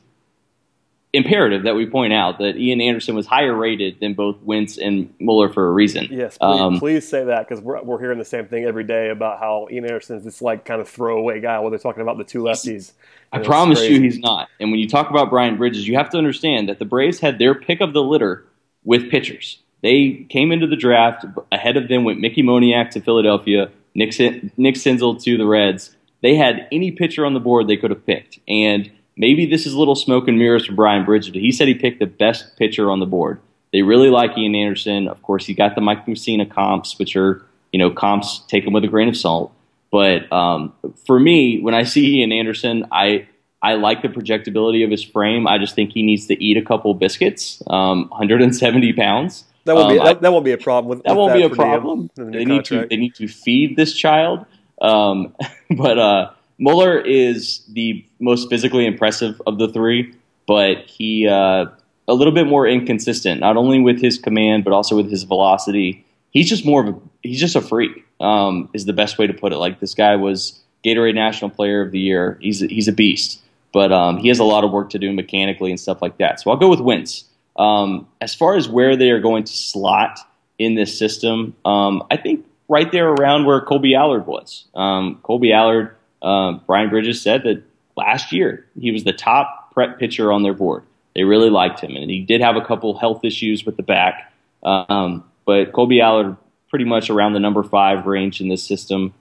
imperative that we point out that Ian Anderson was higher rated than both Wentz and Muller for a reason. Yes, please, um, please say that because we're, we're hearing the same thing every day about how Ian Anderson is this like kind of throwaway guy while they're talking about the two lefties. I promise you he's not. And when you talk about Brian Bridges, you have to understand that the Braves had their pick of the litter with pitchers. They came into the draft ahead of them went Mickey Moniak to Philadelphia, Nick, Nick Senzel to the Reds. They had any pitcher on the board they could have picked. And – maybe this is a little smoke and mirrors for Brian Bridges, but he said he picked the best pitcher on the board. They really like Ian Anderson. Of course, he got the Mike Mussina comps, which are, you know, comps taken with a grain of salt. But um, for me, when I see Ian Anderson, I I like the projectability of his frame. I just think he needs to eat a couple biscuits. Um, 170 pounds. That won't um, be that, that, won't be a problem. With, that with won't that be a problem. The they need to they need to feed this child. Um, but uh, Muller is the most physically impressive of the three, but he uh, a little bit more inconsistent, not only with his command but also with his velocity. He's just more of a he's just a freak. Um, is the best way to put it. Like this guy was Gatorade National Player of the Year. He's a, he's a beast, but um, he has a lot of work to do mechanically and stuff like that. So I'll go with Wentz. Um, as far as where they are going to slot in this system, um, I think right there around where Kolby Allard was. Um, Kolby Allard, uh, Brian Bridges said that last year he was the top prep pitcher on their board. They really liked him, and he did have a couple health issues with the back. Um, but Kolby Allard, pretty much around the number five range in this system.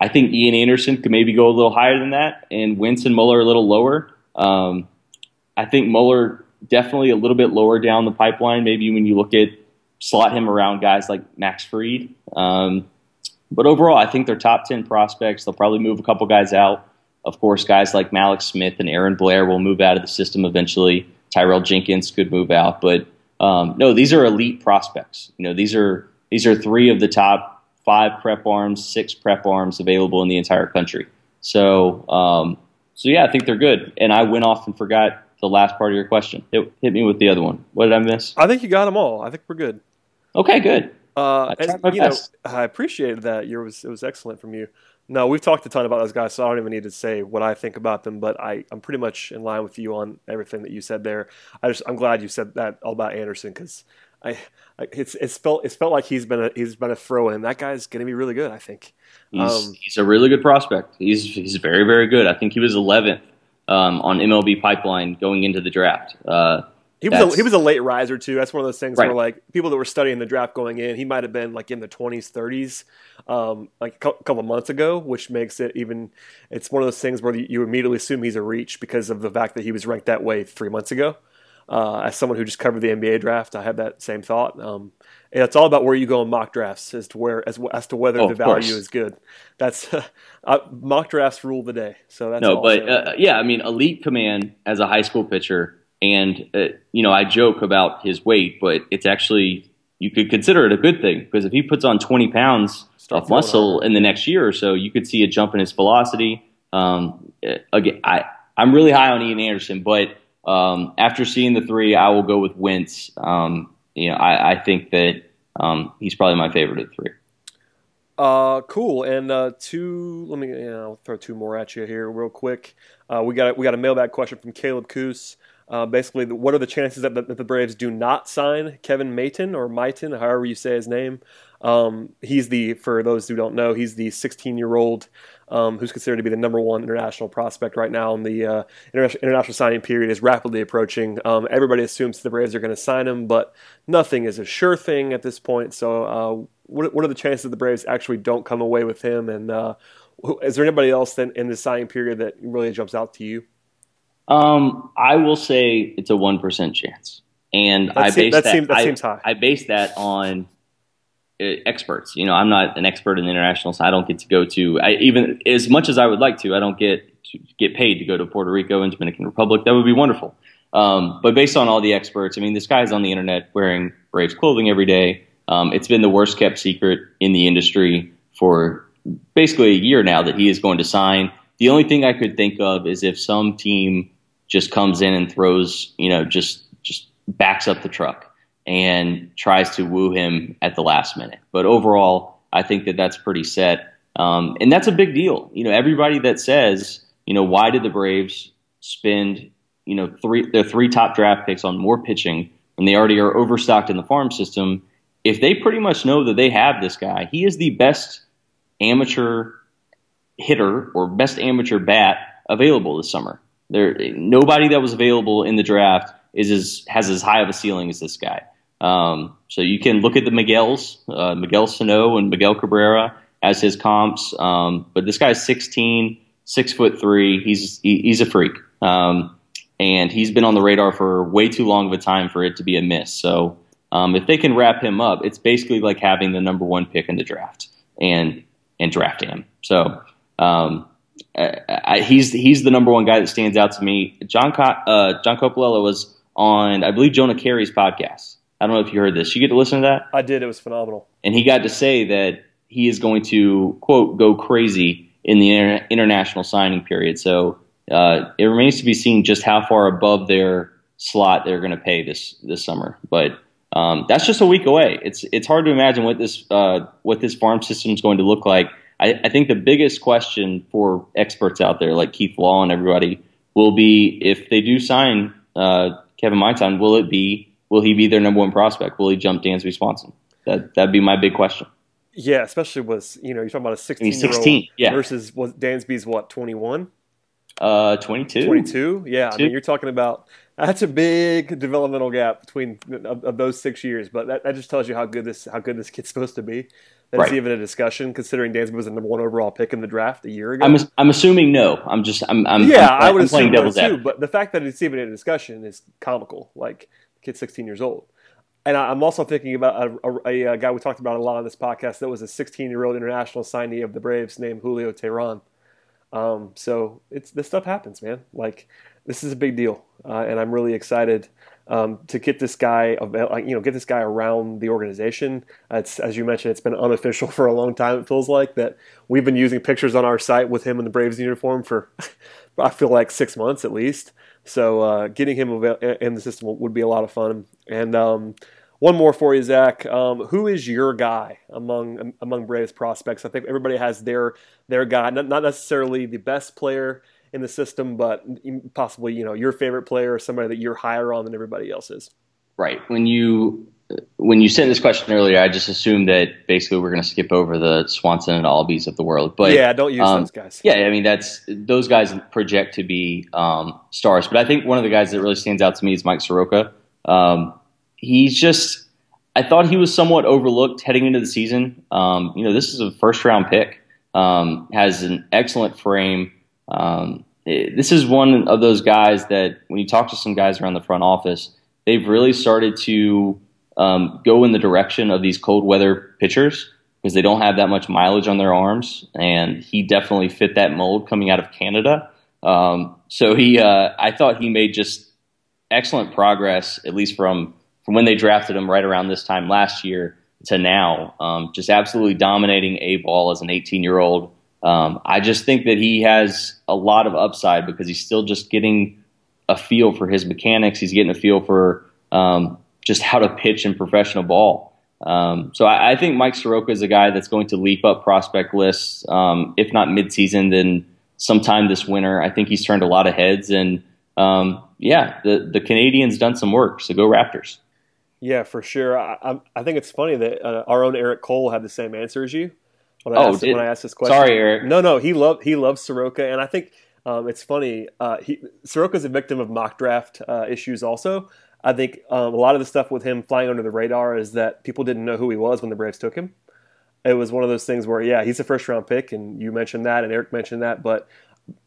I think Ian Anderson could maybe go a little higher than that, and Winston Muller a little lower. Um, I think Muller definitely a little bit lower down the pipeline. Maybe when you look at slot him around guys like Max Fried. Um, but overall, I think they're top 10 prospects. They'll probably move a couple guys out. Of course, guys like Mallex Smith and Aaron Blair will move out of the system eventually. Tyrell Jenkins could move out, but um, no, these are elite prospects. You know, these are these are three of the top five prep arms, six prep arms available in the entire country. So, um, so yeah, I think they're good. And I went off and forgot the last part of your question. Hit, hit me with the other one. What did I miss? I think you got them all. I think we're good. Okay, good. Uh, and, you know, I appreciated that. it was it was excellent from you. No, we've talked a ton about those guys, so I don't even need to say what I think about them. But I, I'm pretty much in line with you on everything that you said there. I just I'm glad you said that all about Anderson because I, I, it's it's felt it's felt like he's been a he's been a throw in. That guy's going to be really good. I think he's um, he's a really good prospect. He's he's very very good. I think he was 11th um, on MLB Pipeline going into the draft. Uh, he was a, he was a late riser too. That's one of those things right. where like people that were studying the draft going in, he might have been like in the twenties, thirties, um, like a couple months ago, which makes it even. It's one of those things where you immediately assume he's a reach because of the fact that he was ranked that way three months ago. Uh, as someone who just covered the NBA draft, I had that same thought. Um, it's all about where you go in mock drafts as to where as as to whether oh, the value course. is good. That's uh, mock drafts rule the day. So that's no, but uh, yeah, I mean, elite command as a high school pitcher, and uh, you know, I joke about his weight, but it's actually you could consider it a good thing because if he puts on 20 pounds of muscle in the next year or so, you could see a jump in his velocity. Um, again, I I'm really high on Ian Anderson, but um, after seeing the three, I will go with Wentz. Um, you know, I, I think that um, he's probably my favorite of the three. Uh, cool. And uh, two, let me, you know, throw two more at you here real quick. Uh, we got we got a mailbag question from Caleb Coos. Uh, basically, what are the chances that the, that the, Braves do not sign Kevin Maitan or Maitan, however you say his name? Um, he's the, for those who don't know, he's the 16 year old um, who's considered to be the number one international prospect right now. And the uh, international signing period is rapidly approaching. Um, everybody assumes the Braves are going to sign him, but nothing is a sure thing at this point. So, uh, what, what, are the chances that the Braves actually don't come away with him? And uh, is there anybody else then in the signing period that really jumps out to you? Um, I will say it's a one percent chance, and that I base that, that, seems, that I, seems high. I base that on uh, experts. You know, I'm not an expert in the international, so I don't get to go to I, even as much as I would like to. I don't get to get paid to go to Puerto Rico and Dominican Republic. That would be wonderful. Um, but based on all the experts, I mean, this guy's on the internet wearing Braves clothing every day. Um, it's been the worst kept secret in the industry for basically a year now that he is going to sign. The only thing I could think of is if some team just comes in and throws, you know, just just backs up the truck and tries to woo him at the last minute. But overall, I think that that's pretty set. Um, and that's a big deal. You know, everybody that says, you know, why did the Braves spend, you know, three their three top draft picks on more pitching when they already are overstocked in the farm system? If they pretty much know that they have this guy, he is the best amateur hitter or best amateur bat available this summer. There, nobody that was available in the draft is as has as high of a ceiling as this guy. Um, so you can look at the Miguel's, uh, Miguel Sano and Miguel Cabrera as his comps. Um, but this guy's 16, six foot three. He's he, he's a freak, um, and he's been on the radar for way too long of a time for it to be a miss. So um, if they can wrap him up, it's basically like having the number one pick in the draft and and drafting him. So. Um, I, he's he's the number one guy that stands out to me. John Co- uh, John Coppolella was on, I believe, Jonah Keri's podcast I don't know if you heard this. You get to listen to that? I did. It was phenomenal. And he got to say that he is going to, quote, go crazy in the inter- international signing period. So uh, it remains to be seen just how far above their slot they're going to pay this this summer. But um, that's just a week away. It's it's hard to imagine what this uh, what this farm system is going to look like. I, I, think the biggest question for experts out there, like Keith Law and everybody, will be if they do sign uh, Kevin Maitan, will it be will he be their number one prospect? Will he jump Dansby Swanson? That that'd be my big question. Yeah, especially was you know you're talking about a 16 year old yeah. versus was Dansby's what 21. Uh, 22. 22. Yeah, Two. I mean you're talking about that's a big developmental gap between of, of those six years, but that, that, just tells you how good this how good this kid's supposed to be. That's right. even a discussion, considering Dansby was the number one overall pick in the draft a year ago. I'm, I'm assuming no. I'm just I'm, I'm yeah. I'm, I would assume no too. But the fact that it's even a discussion is comical. Like the kid's 16 years old, and I, am also thinking about a, a, a, guy we talked about a lot on this podcast that was a 16 year old international signee of the Braves named Julio Teheran. Um, so it's this stuff happens, man. Like this is a big deal, uh, and I'm really excited um, to get this guy, you know, get this guy around the organization. It's as you mentioned, it's been unofficial for a long time. It feels like that we've been using pictures on our site with him in the Braves uniform for, I feel like six months at least. So uh, getting him in the system would be a lot of fun. And um, one more for you, Zach. Um, who is your guy among among Braves prospects? I think everybody has their their guy, not, not necessarily the best player in the system, but possibly you know your favorite player or somebody that you're higher on than everybody else is. Right. When you when you sent this question earlier, I just assumed that basically we're going to skip over the Swanson and Albies of the world. But yeah, don't use um, those guys. Yeah, I mean that's those guys project to be um, stars. But I think one of the guys that really stands out to me is Mike Soroka. Um, he's just I thought he was somewhat overlooked heading into the season. Um, you know, this is a first round pick. Um, has an excellent frame. Um, this is one of those guys that when you talk to some guys around the front office, they've really started to um, go in the direction of these cold weather pitchers because they don't have that much mileage on their arms, and he definitely fit that mold coming out of Canada. Um, so he, uh, I thought he made just excellent progress, at least from from when they drafted him right around this time last year to now. Um, just absolutely dominating a ball as an 18 year old. Um, I just think that he has a lot of upside because he's still just getting a feel for his mechanics. He's getting a feel for um, just how to pitch in professional ball. Um, so I, I, think Mike Soroka is a guy that's going to leap up prospect lists, um, if not midseason, then sometime this winter. I think he's turned a lot of heads, and um, yeah, the the Canadians done some work. So go Raptors. Yeah, for sure. I, I, think it's funny that uh, our own Eric Cole had the same answer as you when I, oh, asked, did, when I asked this question. Sorry, Eric. No, no, he loved he loves Soroka, and I think um, it's funny. Uh, he, Soroka's a victim of mock draft uh, issues. Also, I think um, a lot of the stuff with him flying under the radar is that people didn't know who he was when the Braves took him. It was one of those things where, yeah, he's a first round pick, and you mentioned that, and Eric mentioned that, but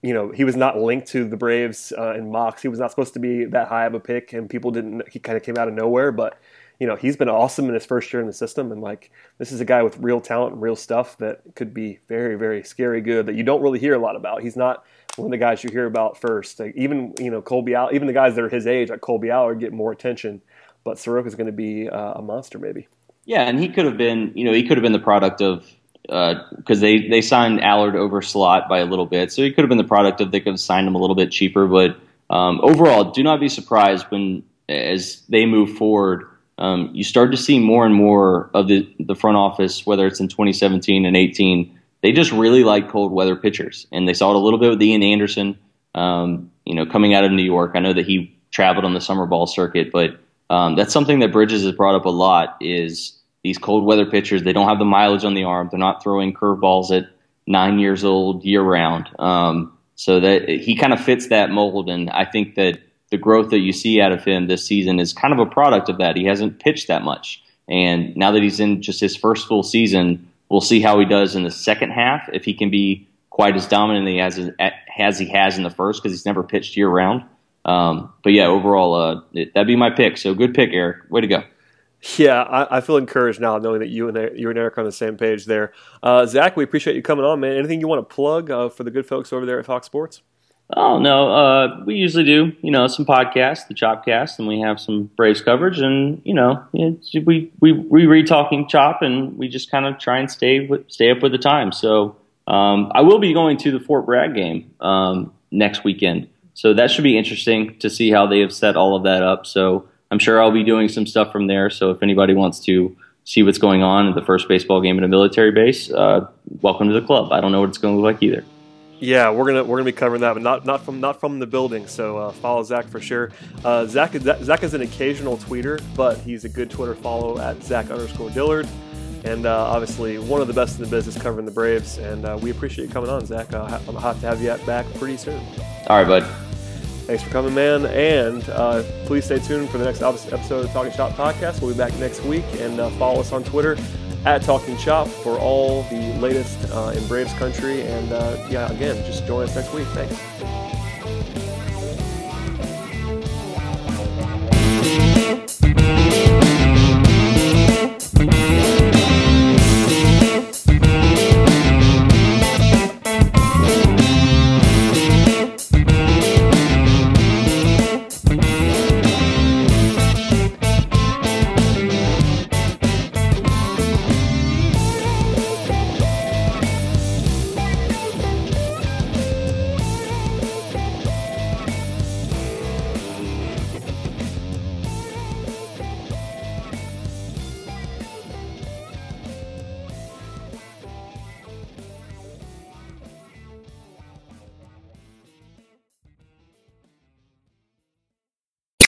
you know, he was not linked to the Braves uh, in mocks. He was not supposed to be that high of a pick, and people didn't. He kind of came out of nowhere, but you know, he's been awesome in his first year in the system, and like this is a guy with real talent and real stuff that could be very, very scary good that you don't really hear a lot about. He's not one of the guys you hear about first. Like even you know Kolby Allard, even the guys that are his age, like Kolby Allard, get more attention, but Soroka is going to be uh, a monster, maybe. Yeah, and he could have been, you know, he could have been the product of because uh, they they signed Allard over slot by a little bit, so he could have been the product of they could have signed him a little bit cheaper. But um, overall, do not be surprised when as they move forward um, you start to see more and more of the, the front office, whether it's in 2017 and 18, they just really like cold weather pitchers. And they saw it a little bit with Ian Anderson, um, you know, coming out of New York. I know that he traveled on the summer ball circuit, but um, that's something that Bridges has brought up a lot is these cold weather pitchers, they don't have the mileage on the arm. They're not throwing curveballs at nine years old year round. Um, so that he kind of fits that mold. And I think that the growth that you see out of him this season is kind of a product of that. He hasn't pitched that much. And now that he's in just his first full season, we'll see how he does in the second half if he can be quite as dominant as as he has in the first because he's never pitched year round. Um, but yeah, overall, uh, it, that'd be my pick. So good pick, Eric. Way to go. Yeah, I, I, feel encouraged now knowing that you and you and Eric are on the same page there. Uh, Zach, we appreciate you coming on, man. Anything you want to plug uh, for the good folks over there at Fox Sports? Oh no, uh, we usually do, you know, some podcasts, the Chopcast, and we have some Braves coverage, and you know, we we we read talking Chop, and we just kind of try and stay with, stay up with the time. So um, I will be going to the Fort Bragg game um, next weekend. So that should be interesting to see how they have set all of that up. So I'm sure I'll be doing some stuff from there. So if anybody wants to see what's going on at the first baseball game at a military base, uh, welcome to the club. I don't know what it's going to look like either. Yeah, we're gonna we're gonna be covering that, but not not from not from the building. So uh, follow Zach for sure. Uh, Zach Zach is an occasional tweeter, but he's a good Twitter follow at Zach underscore Dillard, and uh, obviously one of the best in the business covering the Braves. And uh, we appreciate you coming on, Zach. Uh, I'm hot to have you back pretty soon. All right, bud. Thanks for coming, man. And uh, please stay tuned for the next episode of Talking Chop podcast. We'll be back next week, and follow us on Twitter at Talking Chop for all the latest uh, in Braves country. And uh, yeah, again, just join us next week. Thanks. Thank you.